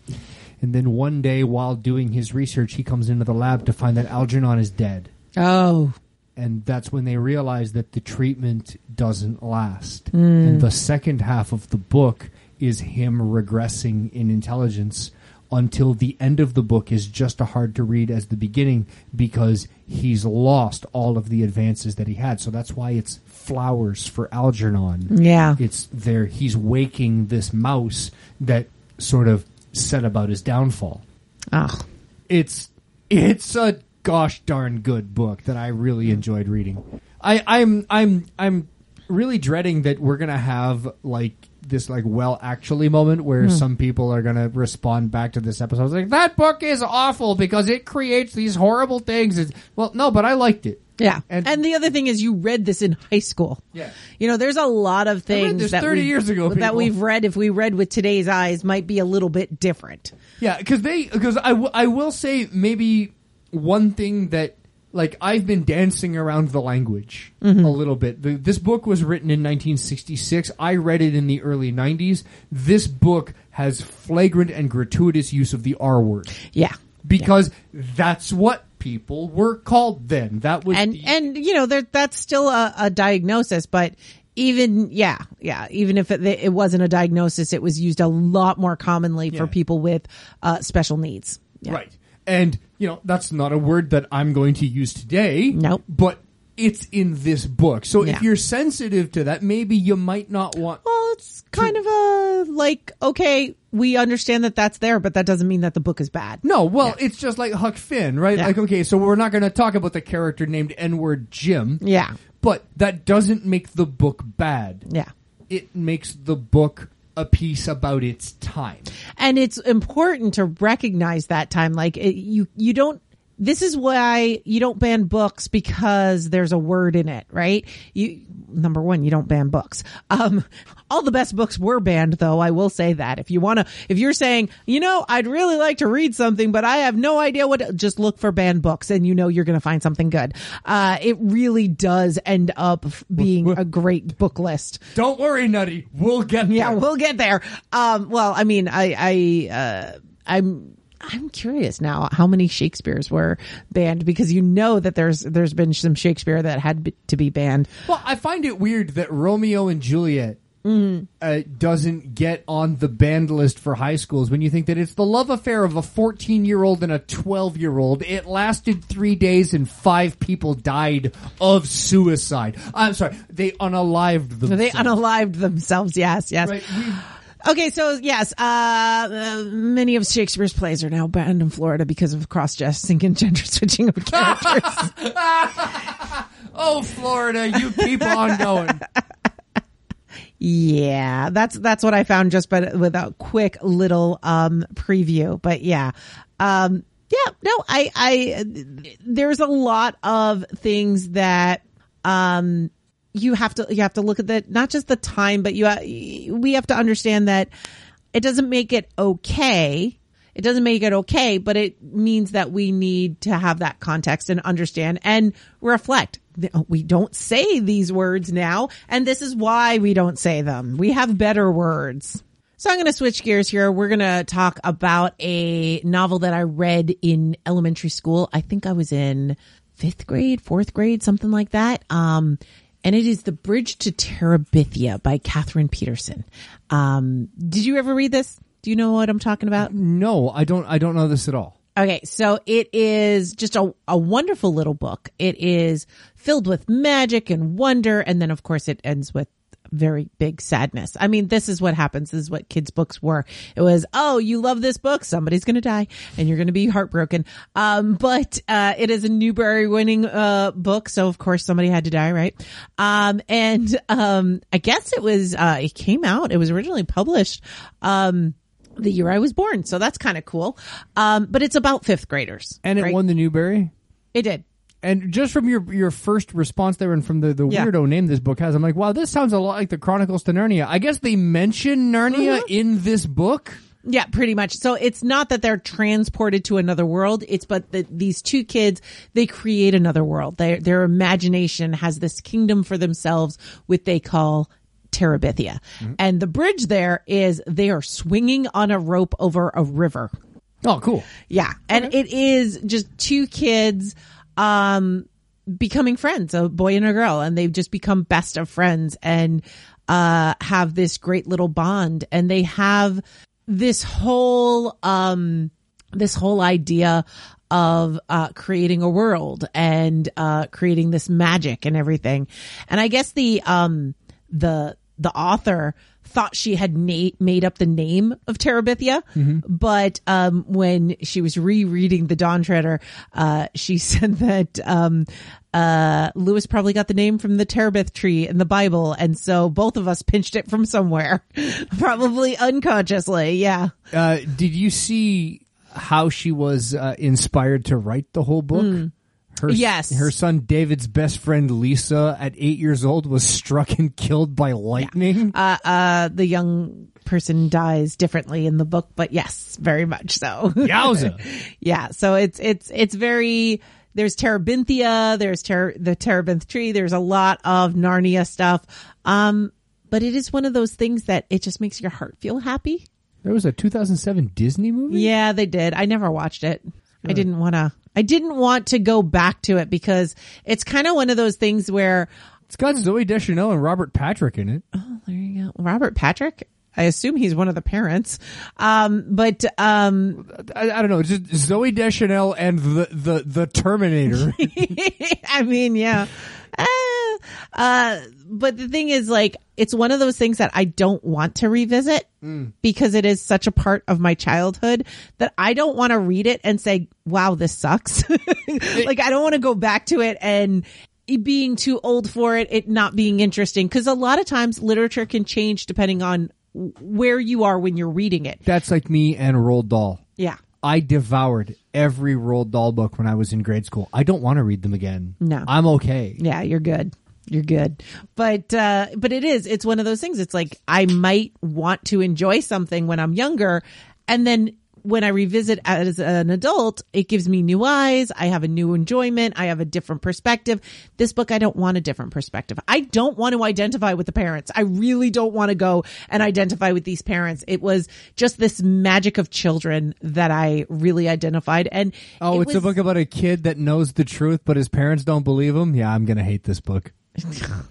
And then one day, while doing his research, he comes into the lab to find that Algernon is dead. Oh. And that's when they realize that the treatment doesn't last. Hmm. And the second half of the book is him regressing in intelligence until the end of the book is just as hard to read as the beginning because he's lost all of the advances that he had. So that's why it's flowers for Algernon. Yeah. It's there he's waking this mouse that sort of set about his downfall Oh. it's it's a gosh darn good book that I really enjoyed reading. I, I'm I'm I'm really dreading that we're gonna have like this like well actually moment where hmm. some people are gonna respond back to this episode like that book is awful because it creates these horrible things. It's, well, no, but I liked it. Yeah. And- And, the other thing is you read this in high school. Yeah. You know, there's a lot of things that 30 we- years ago, that we've read if we read with today's eyes might be a little bit different. Yeah, because they because I, w- I will say maybe one thing that like I've been dancing around the language a little bit. The, this book was written in 1966. I read it in the early 90s. This book has flagrant and gratuitous use of the R word Yeah. because that's what people were called then. That was And the, and you know, there that's still a, a diagnosis, but even yeah, yeah, even if it, it wasn't a diagnosis, it was used a lot more commonly for Yeah. people with uh, special needs. Yeah. Right. And, you know, that's not a word that I'm going to use today. Nope. But it's in this book. So Yeah. if you're sensitive to that, maybe you might not want. Well, it's kind of a like okay, we understand that that's there, but that doesn't mean that the book is bad. No, well, it's just like Huck Finn, right? Yeah. Like, okay, so we're not going to talk about the character named N-word Jim. Yeah. But that doesn't make the book bad. Yeah. It makes the book a piece about its time. and it's important to recognize that time like it, you you don't this is why you don't ban books because there's a word in it, right? You number one, you don't ban books. Um, all the best books were banned, though. I will say that if you want to, if you're saying, you know, I'd really like to read something, but I have no idea what, just look for banned books, and you know you're going to find something good. Uh, it really does end up being a great book list. Don't worry, Nutty. We'll get Yeah, there. we'll get there. Um, well, I mean, I, I, uh, I'm. I'm curious now how many Shakespeare's were banned because you know that there's there's been some Shakespeare that had be, to be banned. Well, I find it weird that Romeo and Juliet uh, doesn't get on the banned list for high schools when you think that it's the love affair of a 14 year old and a 12 year old. It lasted three days and five people died of suicide. I'm sorry, they unalived themselves. They unalived themselves. Yes, yes. Right, we- Okay, so yes, uh, uh, many of Shakespeare's plays are now banned in Florida because of cross-dressing and gender switching of characters. oh, Florida, you keep on going. yeah, that's that's what I found just but with a quick little um preview. But yeah. Um yeah, no, I I there's a lot of things that um you have to you have to look at that not just the time but you ha- we have to understand that it doesn't make it okay it doesn't make it okay but it means that we need to have that context and understand and reflect we don't say these words now and this is why we don't say them we have better words so I'm going to switch gears here. We're going to talk about a novel that I read in elementary school. I think I was in fifth grade, fourth grade, something like that. Um, and it is The Bridge to Terabithia by Katherine Paterson. Um, did you ever read this? Do you know what I'm talking about? No, I don't. I don't know this at all. Okay, so it is just a, a wonderful little book. It is filled with magic and wonder, and then of course it ends with very big sadness. I mean, this is what happens. This is what kids' books were. It was, oh, you love this book, somebody's going to die, and you're going to be heartbroken. Um, but uh, it is a Newbery winning uh, book, so of course somebody had to die, right? Um, and um, I guess it was uh, it came out. It was originally published. Um, the year I was born. So that's kind of cool. Um, but it's about fifth graders. And it right? won the Newbery. It did. And just from your your first response there, and from the, the Yeah. weirdo name this book has, I'm like, wow, this sounds a lot like the Chronicles to Narnia. I guess they mention Narnia mm-hmm. in this book. Yeah, pretty much. So it's not that they're transported to another world. It's but that these two kids, they create another world. Their, their imagination has this kingdom for themselves, which they call Terabithia. Mm-hmm. And the bridge there is they are swinging on a rope over a river. Oh, cool. Yeah. And it is just two kids, um, becoming friends, a boy and a girl, and they've just become best of friends and, uh, have this great little bond. And they have this whole, um, this whole idea of, uh, creating a world and, uh, creating this magic and everything. And I guess the, um, the, the author thought she had na- made up the name of Terabithia, but um, when she was rereading the Dawn Treader, uh, she said that um, uh, Lewis probably got the name from the terebinth tree in the Bible, and so both of us pinched it from somewhere, probably unconsciously. Yeah. Uh, did you see how she was uh, inspired to write the whole book? Her, Yes. Her son David's best friend Lisa, at eight years old, was struck and killed by lightning. Uh, uh, the young person dies differently in the book, but yes, very much so. Yowza. yeah so it's it's it's very there's terabithia there's ter- the terebinth tree there's a lot of narnia stuff um but it is one of those things that it just makes your heart feel happy There was a 2007 Disney movie? yeah they did i never watched it i didn't want to i didn't want to go back to it because it's kind of one of those things where It's got Zooey Deschanel and Robert Patrick in it. oh there you go robert patrick i assume he's one of the parents um but um I, I don't know, just Zooey Deschanel and the, the, the Terminator. I mean, yeah. Uh, uh, but the thing is, like, it's one of those things that I don't want to revisit because it is such a part of my childhood that I don't want to read it and say, wow, this sucks. like, I don't want to go back to it and being too old for it, it not being interesting. Cause a lot of times literature can change depending on where you are when you're reading it. That's like me and Roald Dahl. Yeah. I devoured every Roald Dahl book when I was in grade school. I don't want to read them again. No. I'm okay. Yeah, you're good. You're good. But uh but it is it's one of those things. It's like I might want to enjoy something when I'm younger and then when I revisit as an adult, it gives me new eyes. I have a new enjoyment. I have a different perspective. This book, I don't want a different perspective. I don't want to identify with the parents. I really don't want to go and identify with these parents. It was just this magic of children that I really identified. And Oh, it it's a book about a kid that knows the truth, but his parents don't believe him. Yeah, I'm gonna hate this book.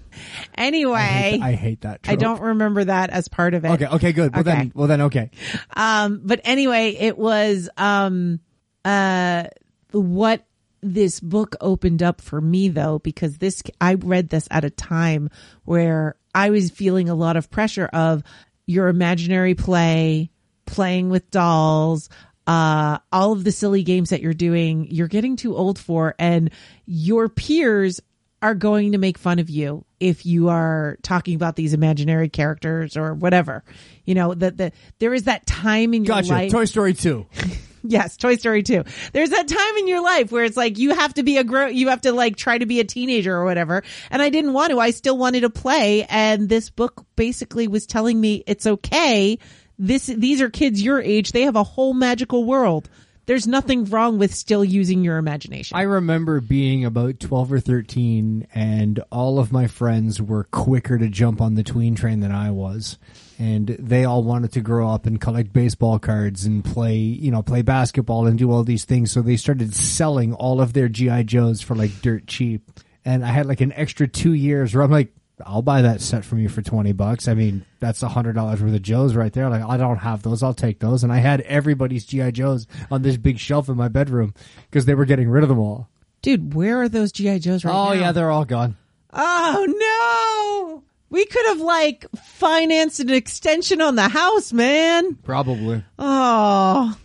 Anyway, I hate, I hate that. I don't remember that as part of it. Okay, okay, good. Well Okay. then, well then, okay. Um, but anyway, it was, um, uh, what this book opened up for me though, because this, I read this at a time where I was feeling a lot of pressure of your imaginary play, playing with dolls, uh, all of the silly games that you're doing, you're getting too old for, and your peers are going to make fun of you if you are talking about these imaginary characters or whatever. You know, that the, there is that time in your Gotcha. life. Toy Story two. Yes, Toy Story 2. There's that time in your life where it's like you have to be a grow, you have to like try to be a teenager or whatever. And I didn't want to. I still wanted to play. And this book basically was telling me it's okay. This, these are kids your age. They have a whole magical world. There's nothing wrong with still using your imagination. I remember being about 12 or 13 and all of my friends were quicker to jump on the tween train than I was. And they all wanted to grow up and collect baseball cards and play, you know, play basketball and do all these things. So they started selling all of their GI Joes for like dirt cheap. And I had like an extra 2 years where I'm like I'll buy that set from you for 20 bucks. I mean, that's a hundred dollars worth of Joes right there. Like, I don't have those. I'll take those. And I had everybody's GI Joes on this big shelf in my bedroom because they were getting rid of them all. Dude, where are those GI Joes right oh, now? Oh yeah, they're all gone. Oh no! We could have like financed an extension on the house, man. Probably. Oh,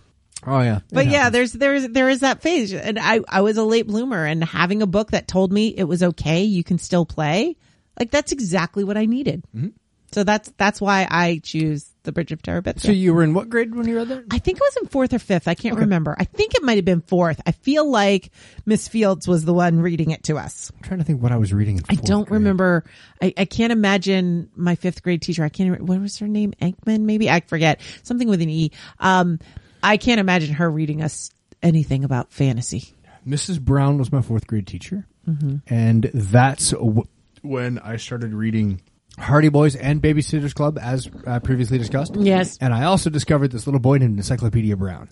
Oh yeah. but yeah, happens. there's there's there is that phase, and I I was a late bloomer, and having a book that told me it was okay, you can still play, like that's exactly what I needed. Mm-hmm. So that's that's why I choose the Bridge of Terabithia. So you were in what grade when you read that? I think it was in fourth or fifth. I can't remember. I think it might have been fourth. I feel like Miss Fields was the one reading it to us. I'm trying to think what I was reading. In I don't grade. remember. I, I can't imagine my fifth grade teacher. I can't. remember- What was her name? Enkman, maybe. I forget something with an E. Um, I can't imagine her reading us anything about fantasy. Mrs. Brown was my fourth grade teacher, Mm-hmm. and that's when I started reading Hardy Boys and Babysitters Club, as uh, previously discussed. Yes. and I also discovered this little boy named Encyclopedia Brown.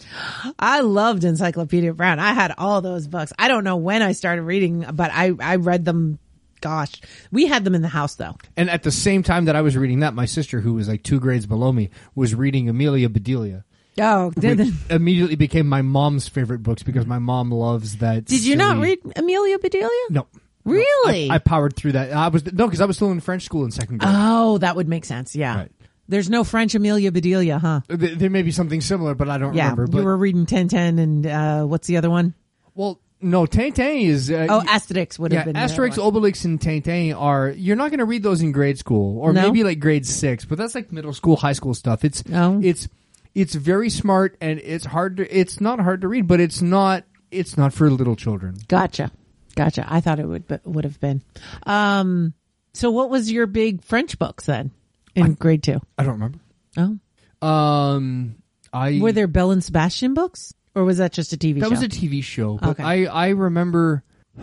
I loved Encyclopedia Brown. I had all those books. I don't know when I started reading, but I I read them. Gosh, we had them in the house though. And at the same time that I was reading that, my sister, who was like two grades below me, was reading Amelia Bedelia. Oh, did, Which immediately became my mom's favorite books because my mom loves that. did you not read Amelia Bedelia? No. Really? I, I powered through that. I was no, because I was still in French school in second grade. oh, that would make sense. Yeah. Right. There's no French Amelia Bedelia, huh? There, there may be something similar, but I don't Yeah, remember. But you were reading Tintin and uh, what's the other one? well, no, Tintin is. Uh, Oh, Asterix would yeah, have been. Asterix. Obelix, and Tintin are. You're not going to read those in grade school, or No? maybe like grade six, but that's like middle school, high school stuff. It's Oh. it's it's very smart and it's hard to. It's not hard to read, but it's not. It's not for little children. Gotcha, gotcha. I thought it would but would have been. Um, so what was your big French books then in grade two? I don't remember. Oh, Um, I were there Belle and Sebastian books, or was that just a TV show? That show? was a TV show, but Okay. I I remember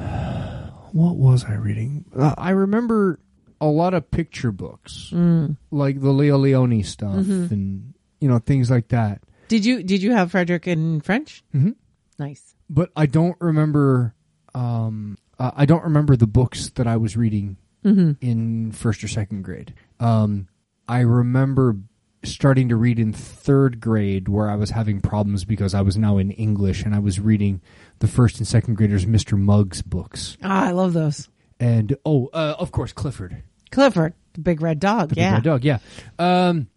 what was I reading? Uh, I remember a lot of picture books, Mm. like the Leo Lionni stuff, Mm-hmm. and you know things like that. did you did you have Frederick in French? Mhm. Nice. But I don't remember. Um, uh, I don't remember the books that I was reading Mm-hmm. in first or second grade. Um, I remember starting to read in third grade where I was having problems because I was now in English and I was reading the first and second graders Mr. Muggs books. Ah, I love those. And oh, uh, of course Clifford, Clifford, the big red dog. the big yeah. red dog, yeah. Um,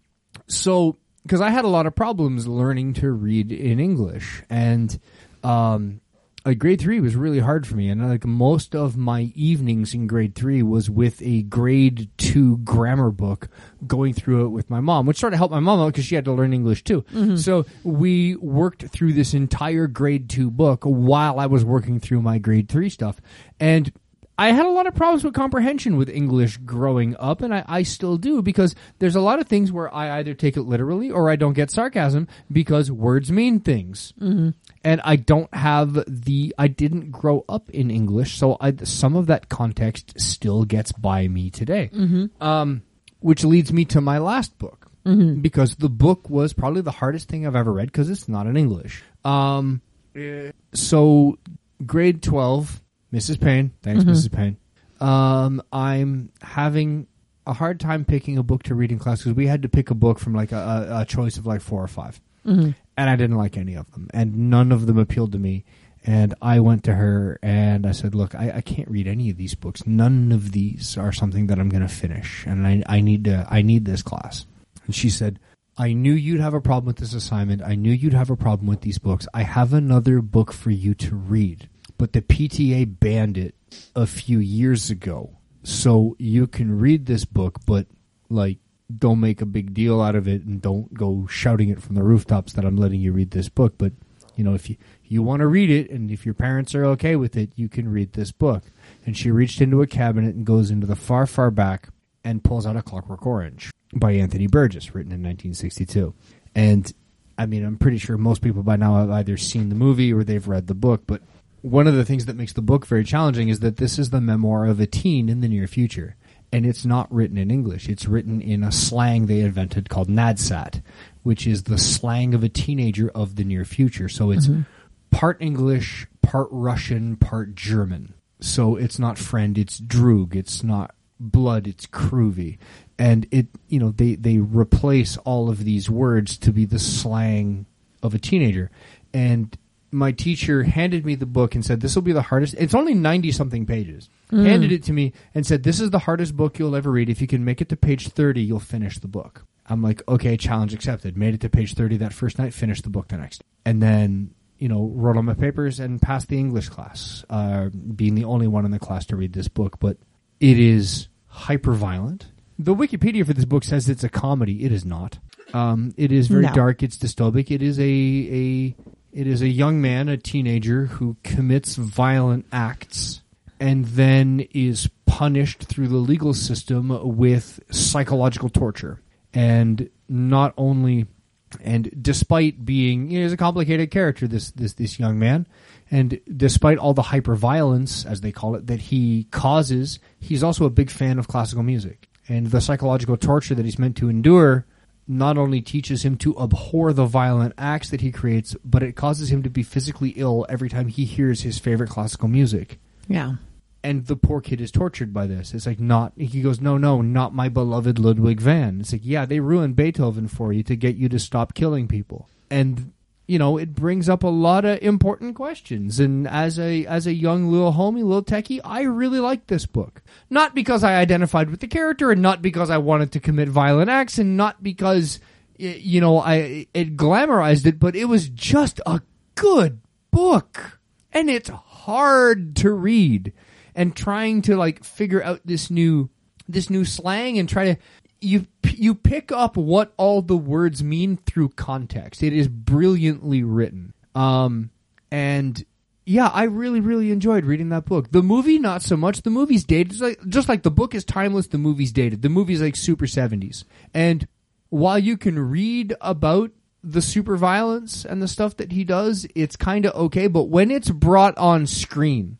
so because I had a lot of problems learning to read in English, and um, like grade three was really hard for me, and like most of my evenings in grade three was with a grade two grammar book, going through it with my mom, which sort of helped my mom out because she had to learn English too. So we worked through this entire grade two book while I was working through my grade three stuff, and I had a lot of problems with comprehension with English growing up, and I, I still do because there's a lot of things where I either take it literally or I don't get sarcasm because words mean things. Mm-hmm. And I don't have the, I didn't grow up in English, so I, some of that context still gets by me today. Um, which leads me to my last book. Because the book was probably the hardest thing I've ever read because it's not in English. Um, so grade 12 mrs payne. Thanks mrs payne. Um, i'm having a hard time picking a book to read in class because we had to pick a book from like a, a, choice of like four or 5 and i didn't like any of them and none of them appealed to me and i went to her and i said look i, I can't read any of these books none of these are something that i'm going to finish and I, I need to i need this class and she said I knew you'd have a problem with this assignment. I knew you'd have a problem with these books. I have another book for you to read, but the PTA banned it a few years ago. So you can read this book, but like, don't make a big deal out of it and don't go shouting it from the rooftops that I'm letting you read this book. But, you know, if you, you want to read it and if your parents are okay with it, you can read this book. And she reached into a cabinet and goes into the far, far back and pulls out a Clockwork Orange by Anthony Burgess, written in 1962. And I mean, I'm pretty sure most people by now have either seen the movie or they've read the book. But one of the things that makes the book very challenging is that this is the memoir of a teen in the near future. And it's not written in English. It's written in a slang they invented called NADSAT, which is the slang of a teenager of the near future. So it's mm-hmm. part English, part Russian, part German. So it's not friend, it's droog. It's not blood, it's krovvy. And it, you know, they, they replace all of these words to be the slang of a teenager. And my teacher handed me the book and said, This will be the hardest. It's only 90 something pages. Handed it to me and said, This is the hardest book you'll ever read. If you can make it to page 30, you'll finish the book. I'm like, Okay, challenge accepted. Made it to page 30 that first night, finished the book the next. And then, you know, wrote on my papers and passed the English class, uh, being the only one in the class to read this book. But it is hyper violent. The Wikipedia for this book says it's a comedy. It is not. Um, it is very No. dark. It's dystopic. It is a a it is a young man, a teenager who commits violent acts and then is punished through the legal system with psychological torture. And not only and despite being you know, he's a complicated character this this this young man and despite all the hyper violence as they call it that he causes he's also a big fan of classical music and the psychological torture that he's meant to endure not only teaches him to abhor the violent acts that he creates but it causes him to be physically ill every time he hears his favorite classical music Yeah. and the poor kid is tortured by this. It's like not. He goes, no, no, not my beloved Ludwig van. It's like, yeah, they ruined Beethoven for you to get you to stop killing people, and you know it brings up a lot of important questions. And as a as a young little homie, little techie, I really liked this book. Not because I identified with the character, and not because I wanted to commit violent acts, and not because you know I it glamorized it, but it was just a good book and it's hard to read and trying to like figure out this new this new slang and try to you you pick up what all the words mean through context. It is brilliantly written. Um and yeah i really really enjoyed reading that book. The movie not so much. The movie's dated just like, just like the book is timeless the movie's dated. The movie's like super 70s and while you can read about the super violence and the stuff that he does, it's kind of okay. But when it's brought on screen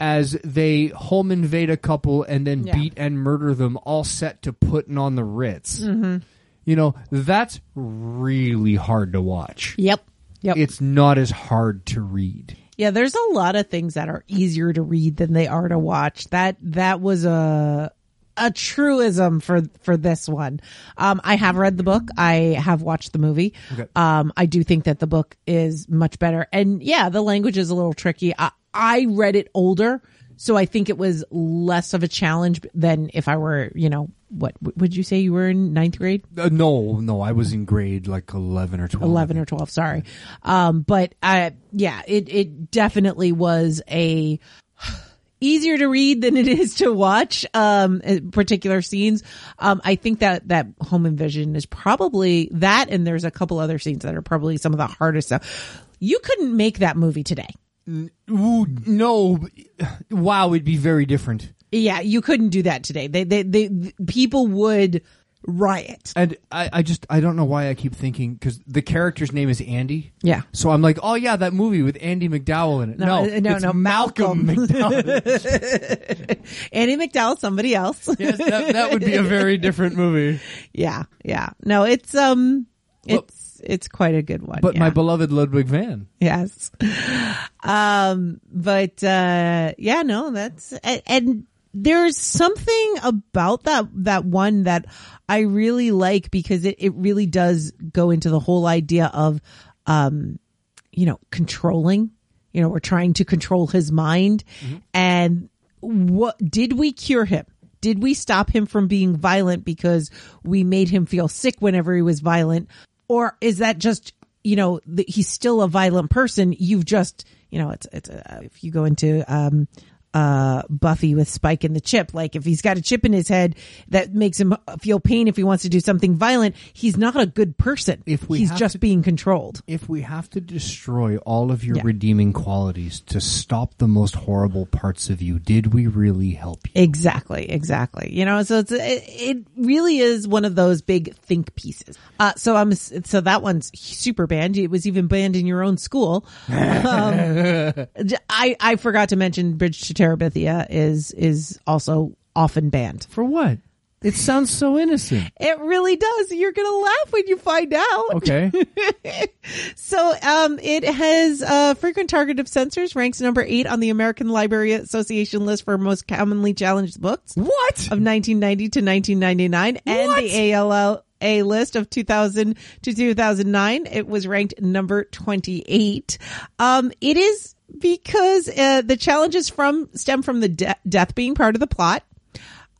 as they home invade a couple and then Yeah. beat and murder them, all set to putting on the Ritz, mm-hmm. you know, that's really hard to watch. Yep. Yep. It's not as hard to read. Yeah, there's a lot of things that are easier to read than they are to watch. That that was a a truism for for this one. Um, I have read the book. I have watched the movie. Okay. Um, I do think that the book is much better. And yeah, the language is a little tricky. I, I read it older, So I think it was less of a challenge than if I were, you know, what would you say you were in ninth grade? Uh, no, no, I was in grade like eleven or twelve. 11 or 12 sorry um but i yeah it it definitely was a easier to read than it is to watch um uh, particular scenes. Um i think that that home invasion is probably that and there's a couple other scenes that are probably some of the hardest stuff. You couldn't make that movie today. Ooh, no, wow, it'd be very different. yeah you couldn't do that today. They they, they people would riot And I, I just, I don't know why I keep thinking because the character's name is Andy. yeah So I'm like, oh yeah, that movie with Andy McDowell in it. No, No, uh, no, it's no, Malcolm, Malcolm. McDowell. annie mcdowell somebody else yes, that, that would be a very different movie. yeah yeah no it's um Well- it's it's quite a good one But yeah. my beloved Ludwig van. yes um but uh yeah no that's and, and there's something about that that one that i really like because it, it really does go into the whole idea of um you know controlling you know we're trying to control his mind. And what did we cure him? Did we stop him from being violent because we made him feel sick whenever he was violent? Or is that just you know the, he's still a violent person? You've just you know it's it's uh, if you go into um uh Buffy with Spike and the chip like if he's got a chip in his head that makes him feel pain if he wants to do something violent he's not a good person If we he's just to- being controlled If we have to destroy all of your Yeah. redeeming qualities to stop the most horrible parts of you, did we really help you? Exactly, exactly. You know, so it's it, it really is one of those big think pieces. Uh, so I'm so that one's super banned. It was even banned in your own school. Um, I forgot to mention Bridge to Terabithia is is also often banned. For what? It sounds so innocent. It really does. You're gonna laugh when you find out. Okay. So, um, it has uh, frequent target of censors, ranks number eight on the American Library Association list for most commonly challenged books. what? of 1990 to 1999 and What? the ALLA list of 2000 to 2009 it was ranked number 28 um it is because uh, the challenges from stem from the de- death being part of the plot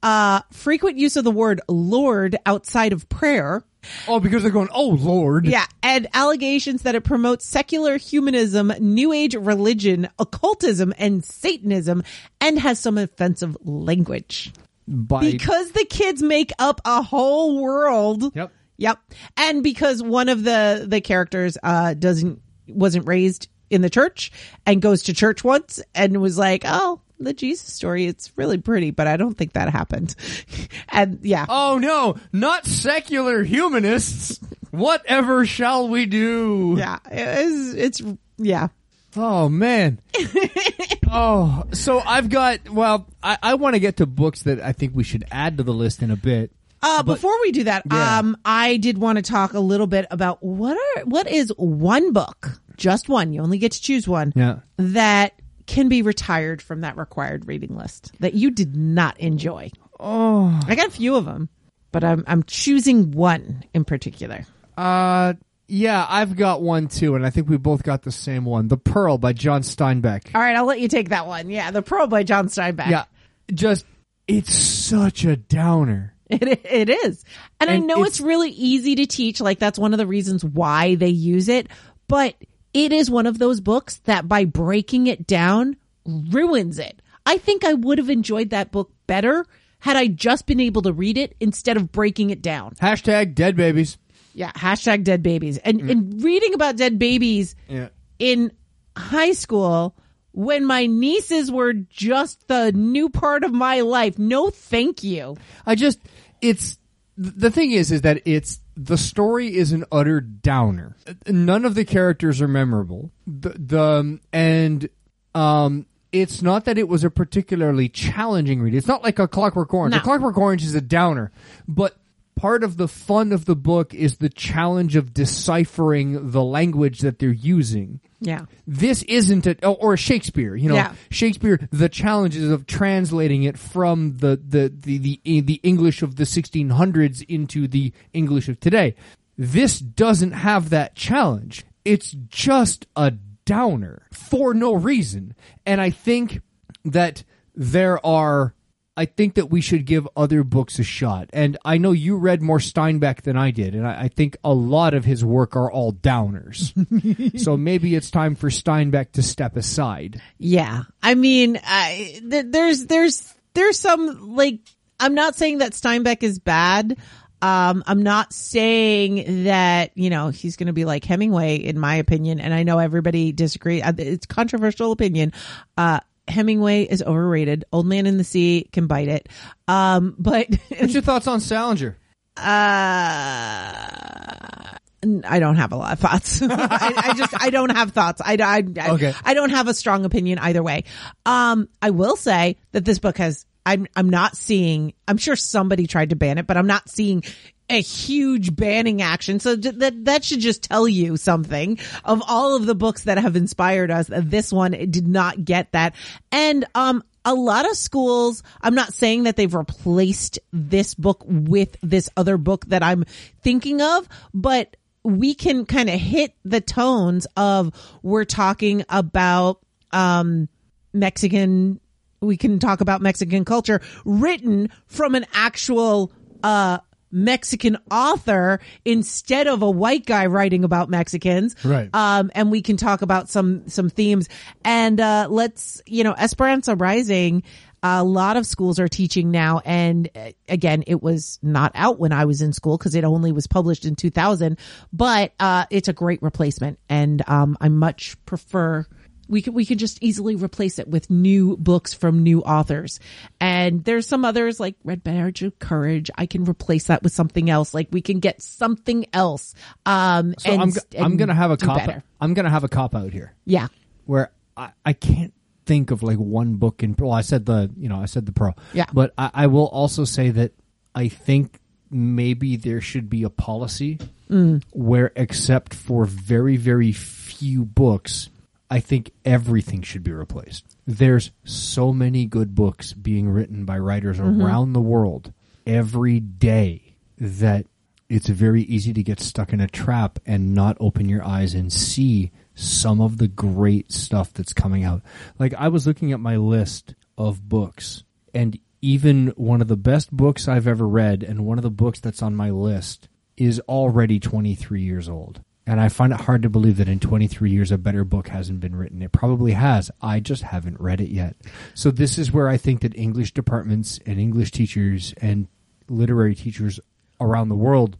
uh frequent use of the word lord outside of prayer Oh, because they're going, oh, Lord. yeah and allegations that it promotes secular humanism new age religion occultism and satanism and has some offensive language By, because the kids make up a whole world. Yep. Yep. And because one of the the characters uh doesn't wasn't raised in the church and goes to church once and was like, "Oh, the Jesus story, it's really pretty, but I don't think that happened." and yeah. oh no, not secular humanists. Whatever shall we do? Yeah. It's it's yeah. Oh man. oh, so I've got. Well, I, I want to get to books that I think we should add to the list in a bit. Uh, before we do that, Yeah. um, I did want to talk a little bit about what are what is one book, just one. You only get to choose one. Yeah. that can be retired from that required reading list that you did not enjoy. Oh. I got a few of them, but I'm I'm choosing one in particular. Uh. Yeah, I've got one too, and I think we both got the same one. The Pearl by John Steinbeck. All right, I'll let you take that one. Yeah, The Pearl by John Steinbeck. Yeah. Just it's such a downer. It, it is. And, I know it's- it's, really easy to teach. Like that's one of the reasons why they use it. But it is one of those books that by breaking it down ruins it. I think I would have enjoyed that book better had I just been able to read it instead of breaking it down. Hashtag dead babies. Yeah. Hashtag dead babies. And, mm. and reading about dead babies Yeah. in high school when my nieces were just the new part of my life. No, thank you. I just it's the thing is is that it's the story is an utter downer. None of the characters are memorable. The, the and um it's not that it was a particularly challenging read. It's not like a Clockwork Orange. No. A Clockwork Orange is a downer, but part of the fun of the book is the challenge of deciphering the language that they're using Yeah. this isn't a oh, or or Shakespeare, you know, Yeah. Shakespeare. The challenges of translating it from the the the the, the English of the 1600s into the English of today. This doesn't have that challenge. It's just a downer for no reason, and I think that there are I think that we should give other books a shot. And I know you read more Steinbeck than I did, and I, I think a lot of his work are all downers. so maybe it's time for Steinbeck to step aside. Yeah. I mean, I, th- there's, there's, there's some, like, I'm not saying that Steinbeck is bad. Um, I'm not saying that, you know, he's going to be like Hemingway, in my opinion. And I know everybody disagree. Uh, It's controversial opinion. Uh, Hemingway is overrated. Old Man in the Sea can bite it. Um, but, What's your thoughts on Salinger? uh, I don't have a lot of thoughts. I, I just, I don't have thoughts. I, I, I, Okay. I don't have a strong opinion either way. Um, I will say that this book has, I'm, I'm not seeing, I'm sure somebody tried to ban it, but I'm not seeing a huge banning action. So that, that should just tell you something of all of the books that have inspired us. This one did not get that. And, um, a lot of schools, I'm not saying that they've replaced this book with this other book that I'm thinking of, but we can kind of hit the tones of we're talking about, um, Mexican, we can talk about Mexican culture written from an actual, uh, Mexican author instead of a white guy writing about Mexicans. Right. Um, and we can talk about some, some themes and, uh, let's, you know, Esperanza Rising, a lot of schools are teaching now. And uh, again, it was not out when I was in school because it only was published in 2000, but, uh, it's a great replacement. And, um, I much prefer, we could we could just easily replace it with new books from new authors. And there's some others like Red Badge of Courage. I can replace that with something else. Like we can get something else. Um, So and, I'm, I'm gonna have a cop. better. I'm gonna have a cop out here. Yeah. where I, I can't think of like one book in well I said the you know I said the pro Yeah. but I, I will also say that I think maybe there should be a policy Mm. where except for very very few books I think everything should be replaced there's so many good books being written by writers Mm-hmm. around the world every day that it's very easy to get stuck in a trap and not open your eyes and see some of the great stuff that's coming out. Like I was looking at my list of books and even one of the best books I've ever read and one of the books that's on my list is already 23 years old. And I find it hard to believe that in 23 years a better book hasn't been written. It probably has. I just haven't read it yet. So this is where I think that English departments and English teachers and literary teachers around the world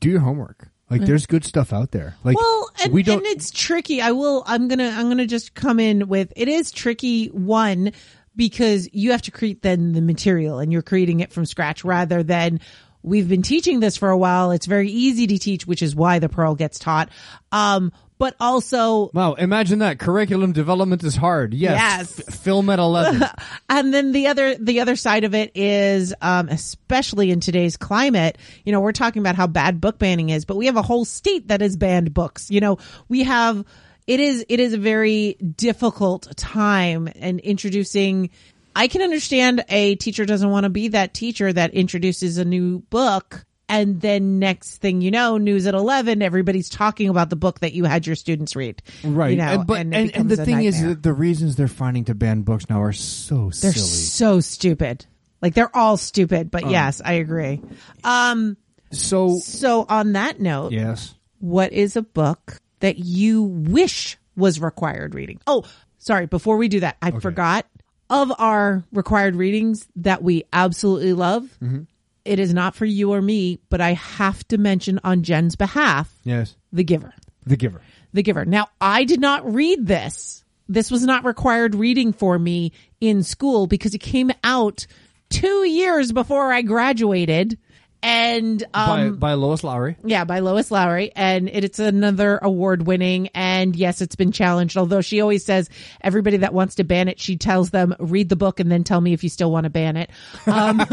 do your homework. Like there's good stuff out there. Like Well, and, we don't and it's tricky. I will, I'm to, I'm going to just come in with, it is tricky. One, because you have to create then the material and you're creating it from scratch rather than we've been teaching this for a while. It's very easy to teach, which is why the Pearl gets taught. Um, but also Wow, imagine that. Curriculum development is hard. Yes. Yes. F- film at 11. and then the other the other side of it is um especially in today's climate you know we're talking about how bad book banning is but we have a whole state that has banned books you know we have it is it is a very difficult time and introducing i can understand a teacher doesn't want to be that teacher that introduces a new book and then next thing you know news at 11 everybody's talking about the book that you had your students read right. you know and, but, and, and, and the thing is that the reasons they're finding to ban books now are so They're silly. so stupid. Like they're all stupid, but yes, I agree. Um, so, so on that note, yes. what is a book that you wish was required reading? Oh, sorry. Before we do that, I forgot of our required readings that we absolutely love. Mm-hmm. It is not for you or me, but I have to mention on Jen's behalf, Yes. The Giver. The Giver. The Giver. Now, I did not read this. This was not required reading for me in school because it came out two years before I graduated. And, um, by, by Lois Lowry. yeah, by Lois Lowry. And it, it's another award winning. And yes, it's been challenged. Although she always says everybody that wants to ban it, she tells them read the book and then tell me if you still want to ban it. Um,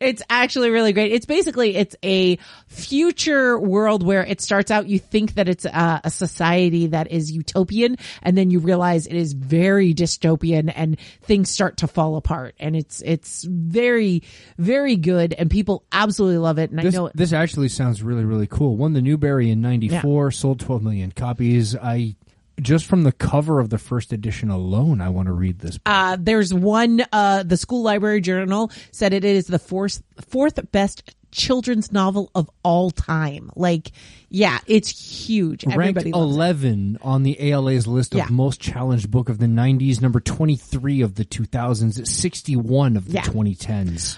it's actually really great. It's basically, it's a future world where it starts out, you think that it's a, a society that is utopian and then you realize it is very dystopian and things start to fall apart. And it's, it's very, very good and people absolutely love it. And This, I know this actually sounds really, really cool. Won the Newbery in '94, sold 12 million copies. I just from the cover of the first edition alone, I want to read this. book. Uh, there's one, uh, the school library journal said it is the fourth, fourth best children's novel of all time. Like, yeah, it's huge. Ranked Everybody loves it. 11 on the ALA's list of Yeah. most challenged book of the 90s, number 23 of the 2000s, 61 of the Yeah. 2010s.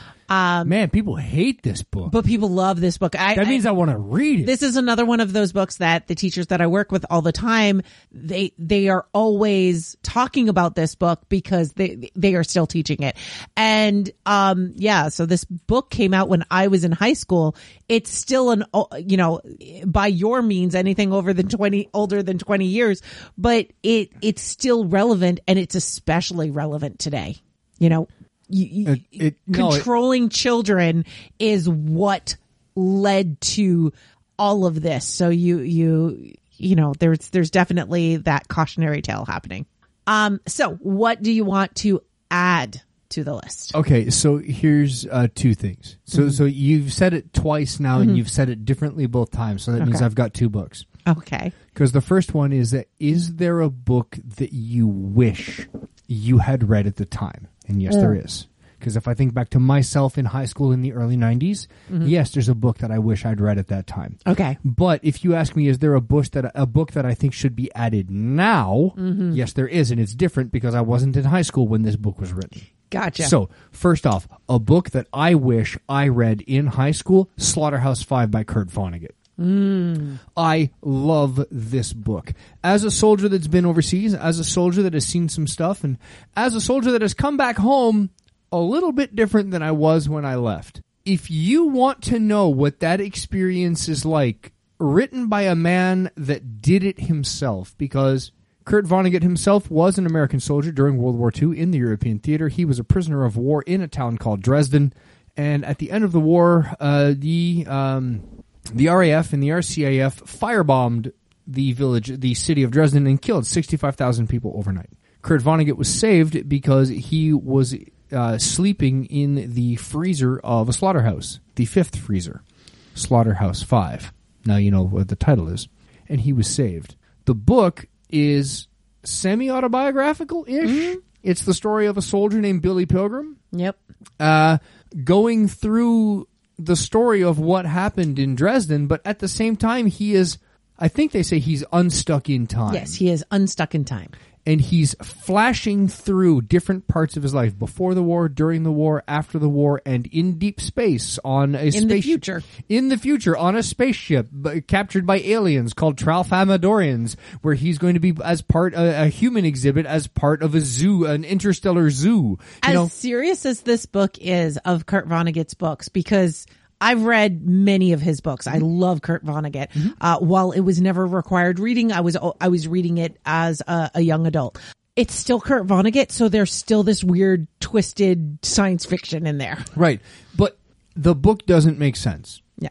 Man, people hate this book. But people love this book. I, that means I want to read it. this is another one of those books that the teachers that I work with all the time, they, they are always talking about this book because they, they are still teaching it. And, um, yeah, so this book came out when I was in high school. It's still an, you know, by your means, anything over than 20, older than 20 years, but it, it's still relevant and it's especially relevant today. You know, you, It- it- no, it- controlling children is what led to all of this. So you you you know there's there's definitely that cautionary tale happening. Um so what do you want to add to the list? Okay, so here's uh, two things. So Mm-hmm. so you've said it twice now, and you've said it differently both times. So that means I've got two books. Okay. Because the first one is that is there a book that you wish you had read at the time? And yes, there is. Because if I think back to myself in high school in the early 90s, mm-hmm. yes, there's a book that I wish I'd read at that time. Okay. But if you ask me, is there a book that a book that I think should be added now? Mm-hmm. Yes, there is, and it's different because I wasn't in high school when this book was written. Gotcha. So, first off, a book that I wish I read in high school, Slaughterhouse 5 by Kurt Vonnegut. I love this book. As a soldier that's been overseas, as a soldier that has seen some stuff, and as a soldier that has come back home a little bit different than I was when I left. If you want to know what that experience is like, written by a man that did it himself, because Kurt Vonnegut himself was an American soldier during World War II in the European theater. He was a prisoner of war in a town called Dresden. And at the end of the war, uh, the um, the RAF and the RCAF firebombed the village, the city of Dresden, and killed 65,000 people overnight. Kurt Vonnegut was saved because he was uh, sleeping in the freezer of a slaughterhouse, the fifth freezer, Slaughterhouse 5. Now you know what the title is. And he was saved. The book is semi autobiographical ish. It's the story of a soldier named Billy Pilgrim Yep. uh, going through the story of what happened in Dresden, but at the same time, he is, I think they say he's unstuck in time. Yes, he is unstuck in time. And he's flashing through different parts of his life before the war, during the war, after the war, and in deep space on a In the future. In the future, on a spaceship b- captured by aliens called Tralfamadorians, where he's going to be as part a, a human exhibit as part of a zoo, an interstellar zoo. You as know, serious as this book is of Kurt Vonnegut's books, because I've read many of his books. I mm-hmm. love Kurt Vonnegut. Mm-hmm. Uh, while it was never required reading, I was I was reading it as a, a young adult. It's still Kurt Vonnegut, so there's still this weird, twisted science fiction in there. Right. But the book doesn't make sense Yeah.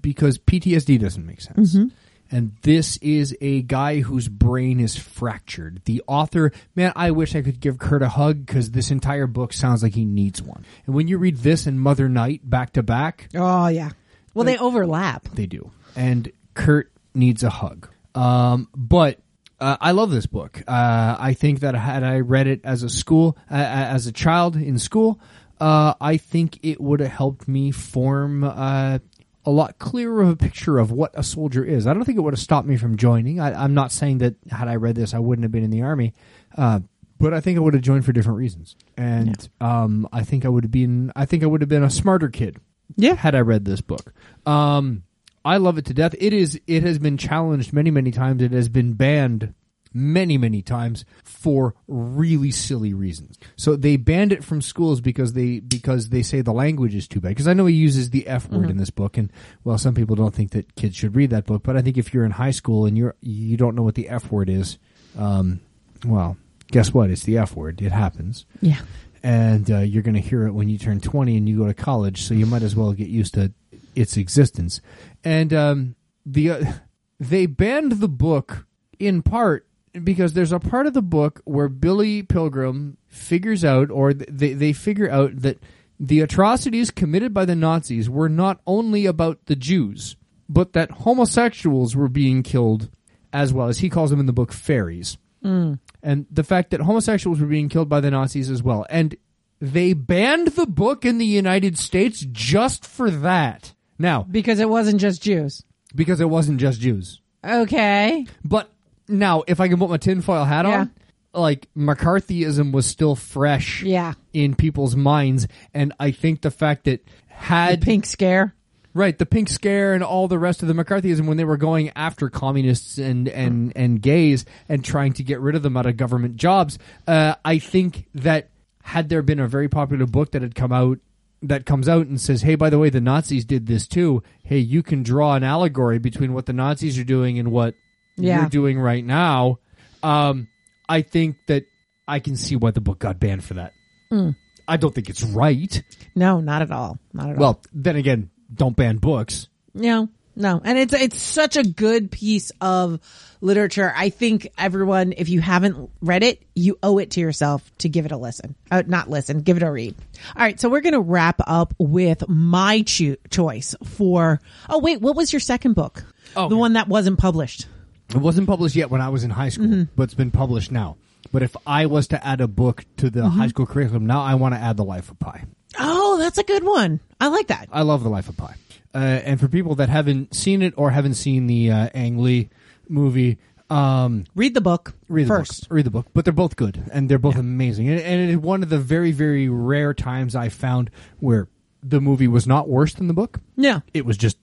because PTSD doesn't make sense. Mm-hmm. And this is a guy whose brain is fractured. The author, man, I wish I could give Kurt a hug because this entire book sounds like he needs one. And when you read this and Mother Night back to back, Oh yeah. Well, they overlap. they do. And Kurt needs a hug. Um, but uh, I love this book. Uh, I think that had I read it as a school, uh, as a child in school, uh, I think it would have helped me form uh, a lot clearer of a picture of what a soldier is. I don't think it would have stopped me from joining. I, I'm not saying that had I read this, I wouldn't have been in the army. Uh, but I think I would have joined for different reasons, and um, I think I would have been. I think I would have been a smarter kid Yeah. had I read this book. Um, I love it to death. It is. It has been challenged many, many times. It has been banned many, many times for really silly reasons. So they banned it from schools because they because they say the language is too bad. Because I know he uses the F word in this book, and well, some people don't think that kids should read that book. But I think if you're in high school and you're you don't know what the F word is, um, well, guess what? It's the F word. It happens Yeah. and uh, you're going to hear it when you turn 20 and you go to college so you might as well get used to its existence and um, the uh, they banned the book in part because there's a part of the book where Billy Pilgrim figures out or they they figure out that the atrocities committed by the Nazis were not only about the Jews but that homosexuals were being killed as well as he calls them in the book fairies. Mm. And the fact that homosexuals were being killed by the Nazis as well. And they banned the book in the United States just for that. Now, Because it wasn't just Jews. because it wasn't just Jews. Okay. But now, if I can put my tinfoil hat Yeah. on, like McCarthyism was still fresh Yeah. in people's minds, and I think the fact that had Pink scare. right the pink scare and all the rest of the McCarthyism when they were going after communists and and and gays and trying to get rid of them out of government jobs, uh, I think that had there been a very popular book that had come out that comes out and says, "Hey, by the way, the Nazis did this too. Hey, you can draw an allegory between what the Nazis are doing and what Yeah. you're doing right now." Um, I think that I can see why the book got banned for that. I don't think it's right. No, not at all. Not at all. Well, then again, don't ban books. No, no, and it's it's such a good piece of literature. I think everyone, if you haven't read it, you owe it to yourself to give it a listen. Uh, not listen, give it a read. All right, so we're gonna wrap up with my cho- choice for. Oh wait, what was your second book? Oh, the one that wasn't published. It wasn't published yet when I was in high school, Mm-hmm. but it's been published now. But if I was to add a book to the Mm-hmm. high school curriculum, now I want to add The Life of Pi. Oh, that's a good one. I like that. I love The Life of Pi. Uh, and for people that haven't seen it or haven't seen the uh, Ang Lee movie, um, Read the book read the first. book. Read the book. But they're both good and they're both amazing. And, and it is one of the very, very rare times I found where the movie was not worse than the book. Yeah. It was just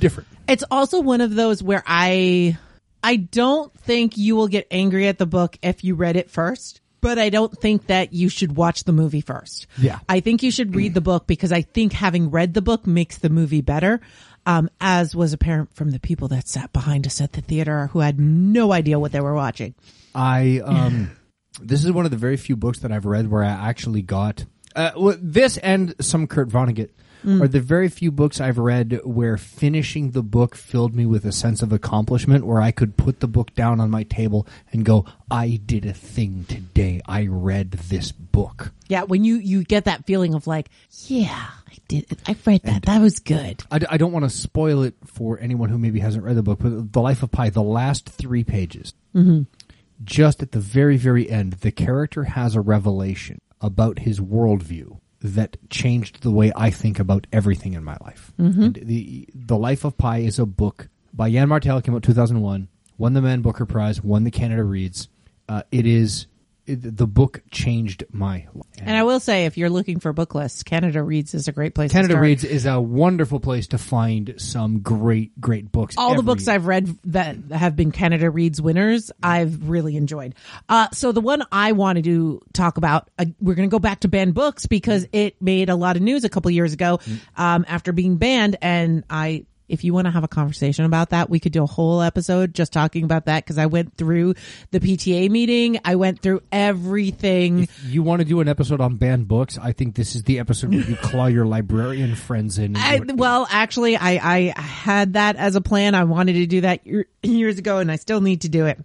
different. It's also one of those where I I don't think you will get angry at the book if you read it first, but I don't think that you should watch the movie first. Yeah. I think you should read the book because I think having read the book makes the movie better. Um, as was apparent from the people that sat behind us at the theater who had no idea what they were watching. I um, this is one of the very few books that I've read where I actually got uh, well, this and some Kurt Vonnegut Mm. are the very few books I've read where finishing the book filled me with a sense of accomplishment, where I could put the book down on my table and go, "I did a thing today. I read this book." Yeah, when you you get that feeling of like, yeah, I did. I read that. that was good. I don't want to spoil it for anyone who maybe hasn't read the book, but The Life of Pi, the last three pages, mm-hmm. just at the very, very end, the character has a revelation about his worldview that changed the way I think about everything in my life. And the The Life of Pi is a book by Yann Martel, came out 2001, won the Man Booker Prize, won the Canada Reads. Uh, it is it, the book changed my life. And I will say, if you're looking for book lists, Canada Reads is a great place. to Canada. Reads is a wonderful place to find some great, great books. all the every- books I've read that have been Canada Reads winners, I've really enjoyed. Uh, so the one I wanted to talk about, uh, we're going to go back to banned books because it made a lot of news a couple years ago um, after being banned. And I, if you want to have a conversation about that, we could do a whole episode just talking about that because I went through the PTA meeting. I went through everything. You want to do an episode on banned books? I think this is the episode where you claw your librarian friends in. I, well, actually, I, I had that as a plan. I wanted to do that years ago, and I still need to do it.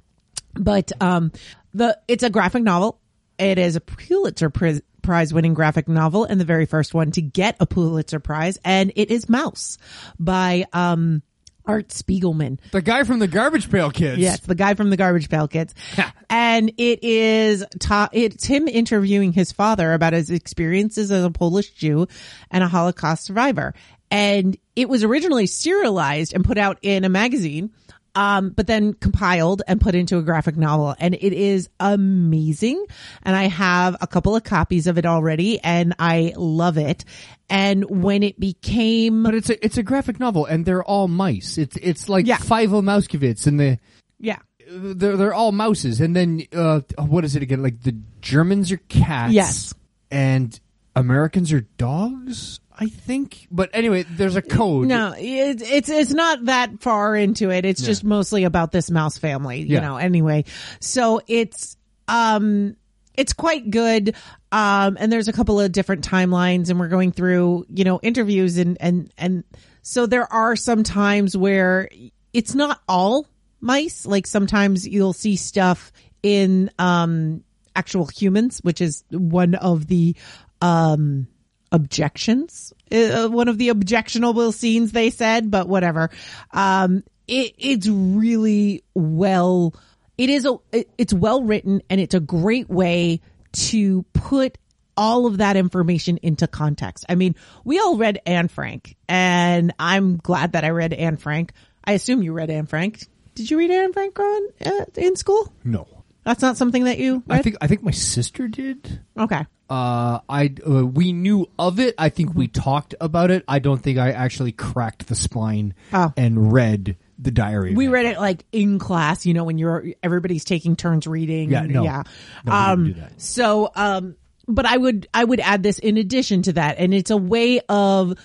But um, the it's a graphic novel. It is a Pulitzer Prize prize winning graphic novel and the very first one to get a Pulitzer Prize, and it is Maus by um, Art Spiegelman. the guy from the Garbage Pail Kids. Yes, the guy from the Garbage Pail Kids. and it is ta- it's him interviewing his father about his experiences as a Polish Jew and a Holocaust survivor. And it was originally serialized and put out in a magazine. Um, but then compiled and put into a graphic novel and it is amazing. And I have a couple of copies of it already and I love it. And when it became, but it's a it's a graphic novel, and they're all mice. It's it's like Yeah. Fievel Mousekewitz, and the yeah, they're they're all mouses, and then uh, what is it again? Like the Germans are cats, Yes. and Americans are dogs. I think, but anyway, there's a code. No, it, it's it's not that far into it. It's just mostly about this mouse family, you Yeah. know. Anyway, so it's um it's quite good. Um and there's a couple of different timelines and we're going through, you know, interviews and and and so there are some times where it's not all mice. Like sometimes you'll see stuff in um actual humans, which is one of the um objections uh, one of the objectionable scenes they said but whatever um it, it's really well. It is a. It, it's well written, and it's a great way to put all of that information into context. I mean, we all read Anne Frank, and I'm glad that I read Anne Frank. I assume you read Anne Frank. Did you read Anne Frank growing uh, in school? No. That's not something that you read? I think I think my sister did. okay. Uh, I uh, we knew of it. I think we talked about it. I don't think I actually cracked the spine Oh. and read the diary. We read it like in class, you know, when you're everybody's taking turns reading. Yeah, no. yeah. No, um, so, um, but I would I would add this in addition to that, and it's a way of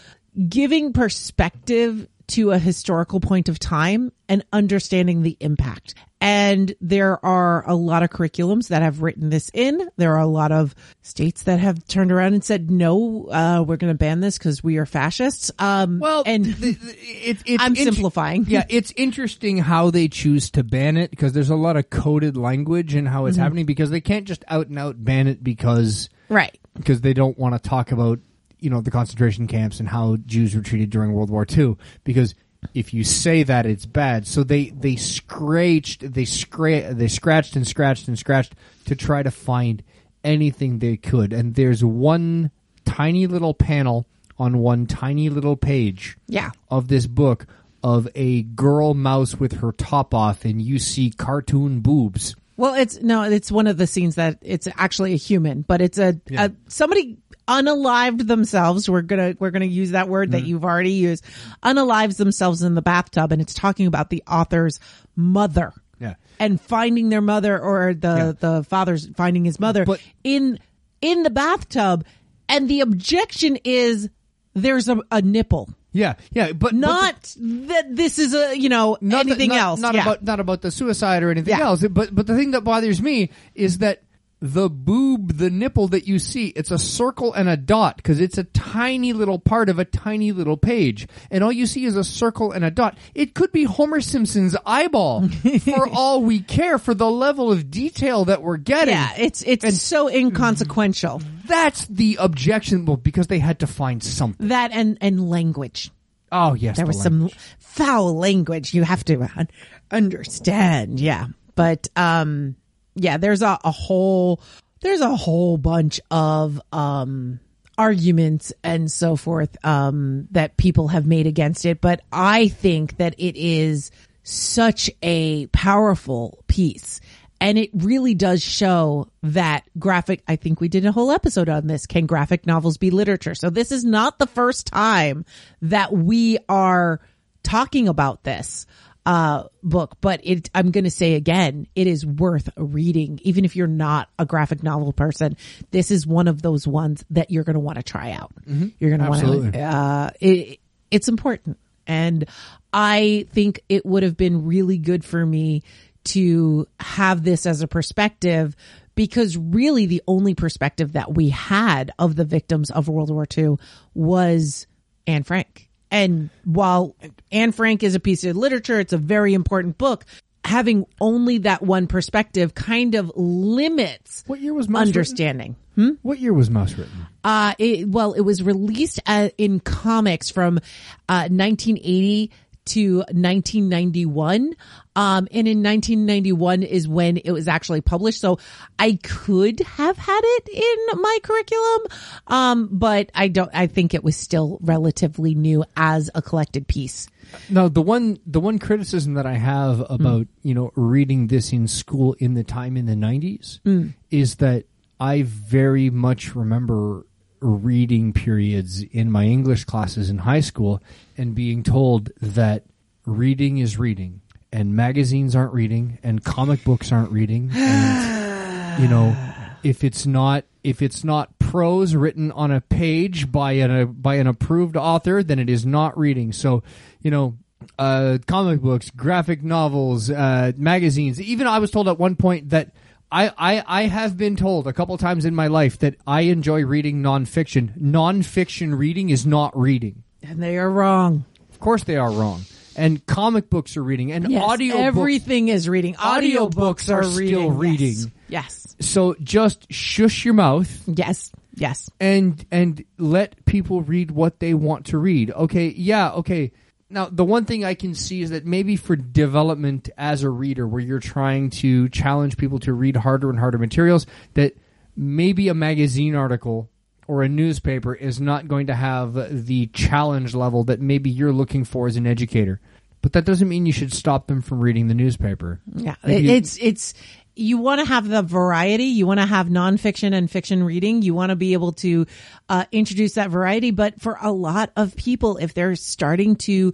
giving perspective to a historical point of time and understanding the impact. And there are a lot of curriculums that have written this in. There are a lot of states that have turned around and said, no, uh, we're going to ban this because we are fascists. Um, Well, and the, the, it, it's I'm int- simplifying. Yeah, it's interesting how they choose to ban it because there's a lot of coded language in how Mm-hmm. it's happening because they can't just out and out ban it because right. because they don't want to talk about you know the concentration camps and how Jews were treated during World War II because if you say that it's bad. So they they scratched they scra- they scratched and scratched and scratched to try to find anything they could. And there's one tiny little panel on one tiny little page Yeah. of this book of a girl mouse with her top off and you see cartoon boobs Well, it's no, it's one of the scenes that it's actually a human, but it's a, Yeah. a somebody unalived themselves. We're gonna we're gonna use that word Mm-hmm. that you've already used. Unalives themselves in the bathtub, and it's talking about the author's mother. Yeah. and finding their mother or the Yeah. the father's finding his mother But- in in the bathtub, and the objection is there's a, a nipple. Yeah yeah but but the- Not that this is a you know not anything not- else. Not Yeah. about not about the suicide or anything Yeah. else. But but the thing that bothers me is that the boob, the nipple that you see, it's a circle and a dot because it's a tiny little part of a tiny little page, and all you see is a circle and a dot. It could be Homer Simpson's eyeball for all we care for the level of detail that we're getting. yeah, it's it's so inconsequential. That's the objection. Well, because they had to find something. That and and language. Oh yes, There the was some foul language you have to understand. Yeah, but um, yeah, there's a, a whole there's a whole bunch of um arguments and so forth um that people have made against it, but I think that it is such a powerful piece. And it really does show that graphic, I think we did a whole episode on this. Can graphic novels be literature? So this is not the first time that we are talking about this uh book but it i'm going to say again it is worth reading. Even if you're not a graphic novel person this is one of those ones that you're going to want to try out. You're going to want to, uh it, it's important. And i think it would have been really good for me to have this as a perspective because really the only perspective that we had of the victims of World War II was Anne Frank. And while Anne Frank is a piece of literature, it's a very important book. Having only that one perspective kind of limits What year was Maus understanding. written? What year was Maus written? Uh, it, well, it was released uh in comics from uh, 1980 to 1991. Um, and in 1991 is when it was actually published. So I could have had it in my curriculum. Um, but I don't, I think it was still relatively new as a collected piece. No, the one the one criticism that I have about you know reading this in school in the time in the nineties is that I very much remember reading periods in my English classes in high school and being told that reading is reading and magazines aren't reading and comic books aren't reading and you know if it's not if it's not prose written on a page by an by an approved author then it is not reading. So you know uh comic books graphic novels uh magazines even i was told at one point that I, I, I have been told a couple times in my life that I enjoy reading nonfiction. Nonfiction reading is not reading. And they are wrong. Of course, they are wrong. And comic books are reading, and Yes, audio everything is reading. Audio books Audiobooks are are still reading. reading. Yes. So just shush your mouth Yes. Yes. and and let people read what they want to read. Okay, yeah, okay. Now the one thing I can see is that maybe for development as a reader, where you're trying to challenge people to read harder and harder materials, that maybe a magazine article or a newspaper is not going to have the challenge level that maybe you're looking for as an educator. But that doesn't mean you should stop them from reading the newspaper. Yeah, Like you- it's it's you want to have the variety. You want to have nonfiction and fiction reading. You want to be able to uh, introduce that variety. But for a lot of people, if they're starting to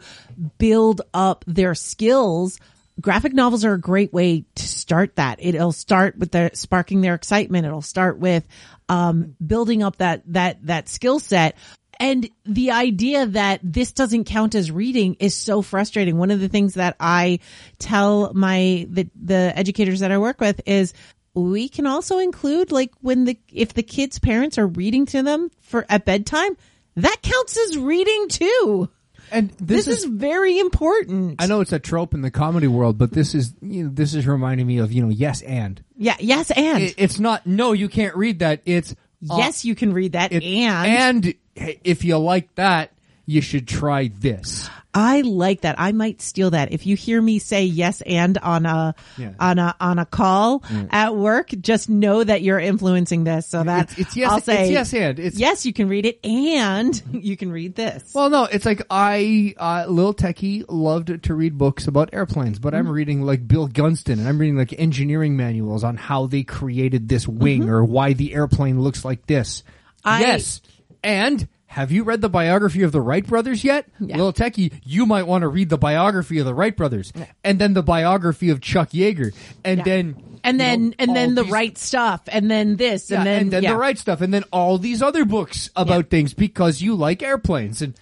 build up their skills, graphic novels are a great way to start that. It'll start with the sparking their excitement. It'll start with um, building up that that that skill set. And the idea that this doesn't count as reading is so frustrating. One of the things that I tell my the the educators that I work with is we can also include like when the if the kids' parents are reading to them for at bedtime, that counts as reading too. and This, is, very important. I know it's a trope in the comedy world, but this is you know, this is reminding me of you know yes and Yeah, yes, and It- it's not no you can't read that it's uh, yes, you can read that. it- and and hey, if you like that you should try this. I like that. I might steal that. If you hear me say yes and on a Yeah. Mm. on a on a call at work, just know that you're influencing this. So that It's, it's yes I'll say it's yes and it's yes, you can read it, and you can read this. Well, no, it's like I, uh, Lil Techie, loved to read books about airplanes, but Mm-hmm. I'm reading like Bill Gunston and I'm reading like engineering manuals on how they created this wing or why the airplane looks like this. Mm-hmm. I- yes. And have you read the biography of the Wright brothers yet? Yeah. Lil Techie, you might want to read the biography of the Wright brothers and then the biography of Chuck Yeager and Yeah. then and then know, and then the these- right stuff, and then this, yeah, and then yeah. the right stuff, and then all these other books about things because you like airplanes. And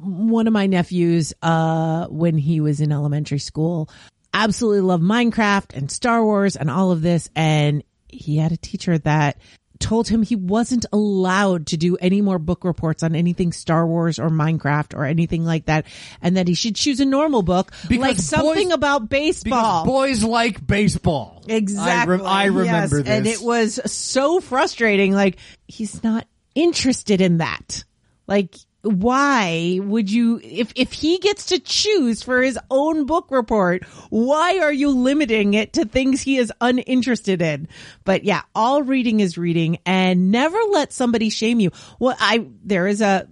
one of my nephews, uh, when he was in elementary school, absolutely loved Minecraft and Star Wars and all of this. And he had a teacher that told him he wasn't allowed to do any more book reports on anything Star Wars or Minecraft or anything like that. And that he should choose a normal book, Because like something boys- about because baseball. boys like baseball. Exactly. I, rem- I remember Yes. this. And it was so frustrating. Like, he's not interested in that. Like, why would you, if, if he gets to choose for his own book report, why are you limiting it to things he is uninterested in? But yeah, all reading is reading and never let somebody shame you. Well, I, there is a,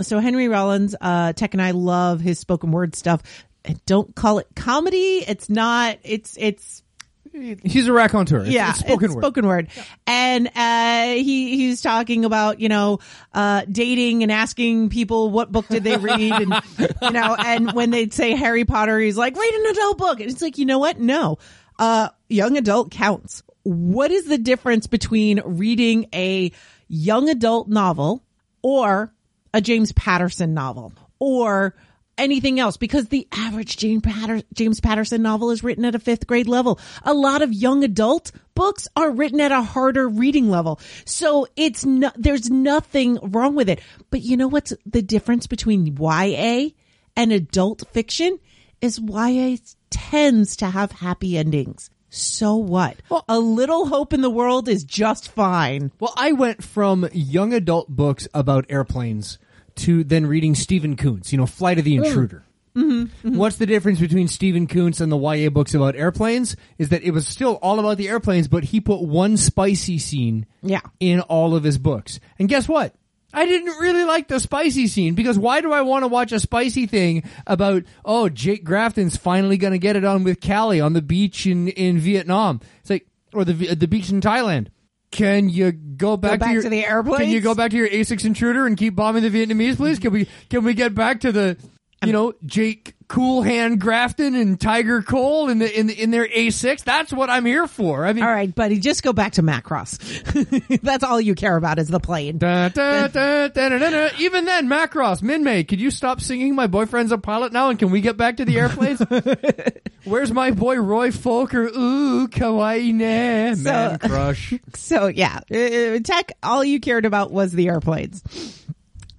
so Henry Rollins, uh, Tech and I love his spoken word stuff. And don't call it comedy. It's not, it's, it's, He's a raconteur. It's, yeah, it's spoken word. spoken word. And uh, he he's talking about you know uh, dating and asking people what book did they read, and you know, and when they'd say Harry Potter, he's like, read an adult book, and it's like, you know what? No, uh, young adult counts. What is the difference between reading a young adult novel or a James Patterson novel or anything else because the average James, Patter- James Patterson novel is written at a fifth grade level. A lot of young adult books are written at a harder reading level. So it's no, there's nothing wrong with it. But you know what's the difference between YA and adult fiction is YA tends to have happy endings. So what? Well, a little hope in the world is just fine. Well, I went from young adult books about airplanes to then reading Stephen Coonts, you know, Flight of the Intruder. Mm-hmm, What's the difference between Stephen Coonts and the YA books about airplanes? Is that it was still all about the airplanes, but he put one spicy scene Yeah. in all of his books. And guess what? I didn't really like the spicy scene because why do I want to watch a spicy thing about, oh, Jake Grafton's finally going to get it on with Callie on the beach in, in Vietnam? It's like, or the, the beach in Thailand. Can you go back, back to, your, to the airplane? Can you go back to your A6 intruder and keep bombing the Vietnamese, please? Can we, can we get back to the, you know, Jake Cool Hand Grafton and Tiger Cole in the, in the, in their A6? That's what I'm here for. I mean, All right, buddy, just go back to Macross. That's all you care about is the plane. Da, da, da. Even then, Macross, Minmay, could you stop singing My Boyfriend's a Pilot now and can we get back to the airplanes? Where's my boy Roy Focker? Ooh, kawaii ne, man crush. So yeah, uh, tech. All you cared about was the airplanes.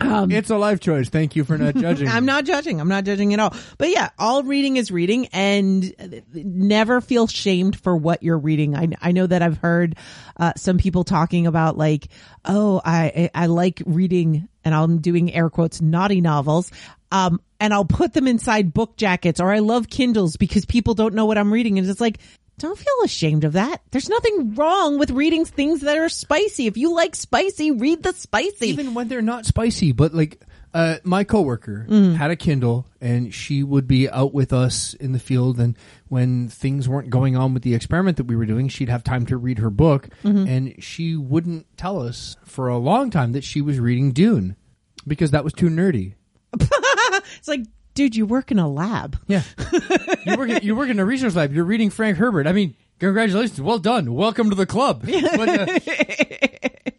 It's a life choice. Thank you for not judging. I'm not judging. I'm not judging at all. But yeah, all reading is reading and never feel shamed for what you're reading. I, I know that I've heard uh, some people talking about like, oh, I, I like reading and I'm doing air quotes naughty novels. Um, and I'll put them inside book jackets or I love Kindles because people don't know what I'm reading. And it's like, don't feel ashamed of that. There's nothing wrong with reading things that are spicy. If you like spicy, read the spicy. even when they're not spicy. But like, uh, my coworker Mm. had a Kindle, and she would be out with us in the field. And when things weren't going on with the experiment that we were doing, she'd have time to read her book, Mm-hmm. and she wouldn't tell us for a long time that she was reading Dune because that was too nerdy. it's like, dude, you work in a lab. Yeah, you work in, you work in a research lab. You're reading Frank Herbert. I mean, congratulations, well done, welcome to the club. But, uh,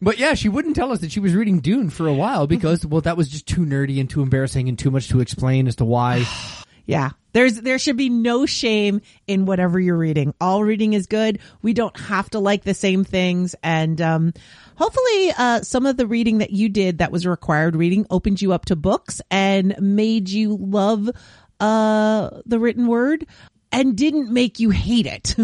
but yeah, she wouldn't tell us that she was reading Dune for a while because well, that was just too nerdy and too embarrassing and too much to explain as to why. Yeah. There's, there should be no shame in whatever you're reading. All reading is good. We don't have to like the same things. And, um, hopefully, uh, some of the reading that you did that was required reading opened you up to books and made you love, uh, the written word and didn't make you hate it.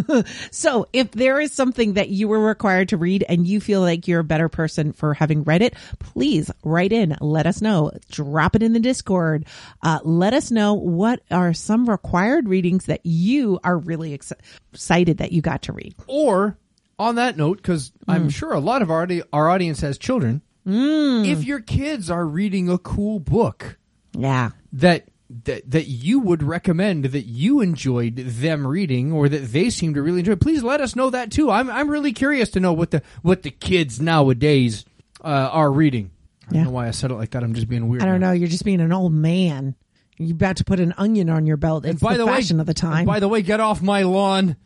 so if there is something that you were required to read and you feel like you're a better person for having read it, please write in, let us know, drop it in the discord. Uh, let us know what are some required readings that you are really ex- excited that you got to read. Or on that note, because I'm sure a lot of our our audience has children. If your kids are reading a cool book Yeah. that that that you would recommend that you enjoyed them reading or that they seem to really enjoy, please let us know that too. I'm I'm really curious to know what the what the kids nowadays uh, are reading. I Yeah. don't know why I said it like that. I'm just being weird. I don't now. know. You're just being an old man. You're about to put an onion on your belt. It's And by the, the, fashion way, of the time. and By the way, get off my lawn.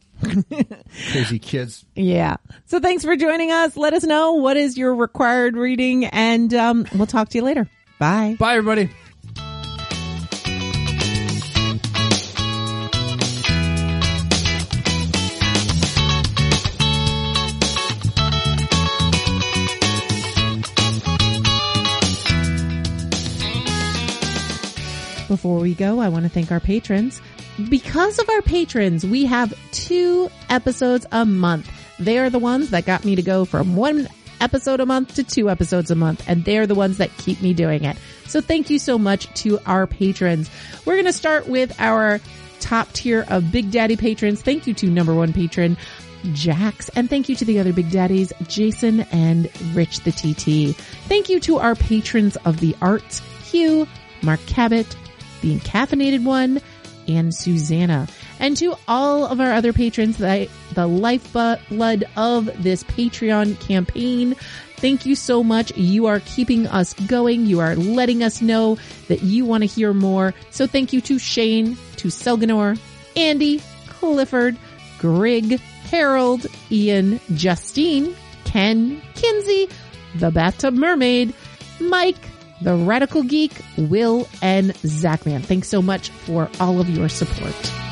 Crazy kids. Yeah. So thanks for joining us. Let us know what is your required reading and um, we'll talk to you later. Bye. Bye, everybody. Before we go, I want to thank our patrons. Because of our patrons, we have two episodes a month. They are the ones that got me to go from one episode a month to two episodes a month, and they're the ones that keep me doing it. So thank you so much to our patrons. We're going to start with our top tier of Big Daddy patrons. Thank you to number one patron, Jax, and thank you to the other Big Daddies, Jason and Rich the TT. Thank you to our patrons of the arts, Hugh, Mark Cabot, the Encaffeinated One, and Susanna. And to all of our other patrons, the, the lifeblood of this Patreon campaign, thank you so much. You are keeping us going. You are letting us know that you want to hear more. So thank you to Shane, to Selganor, Andy, Clifford, Grig, Harold, Ian, Justine, Ken, Kinsey, the Bathtub Mermaid, Mike, the Radical Geek, Will, and Zachman. Thanks so much for all of your support.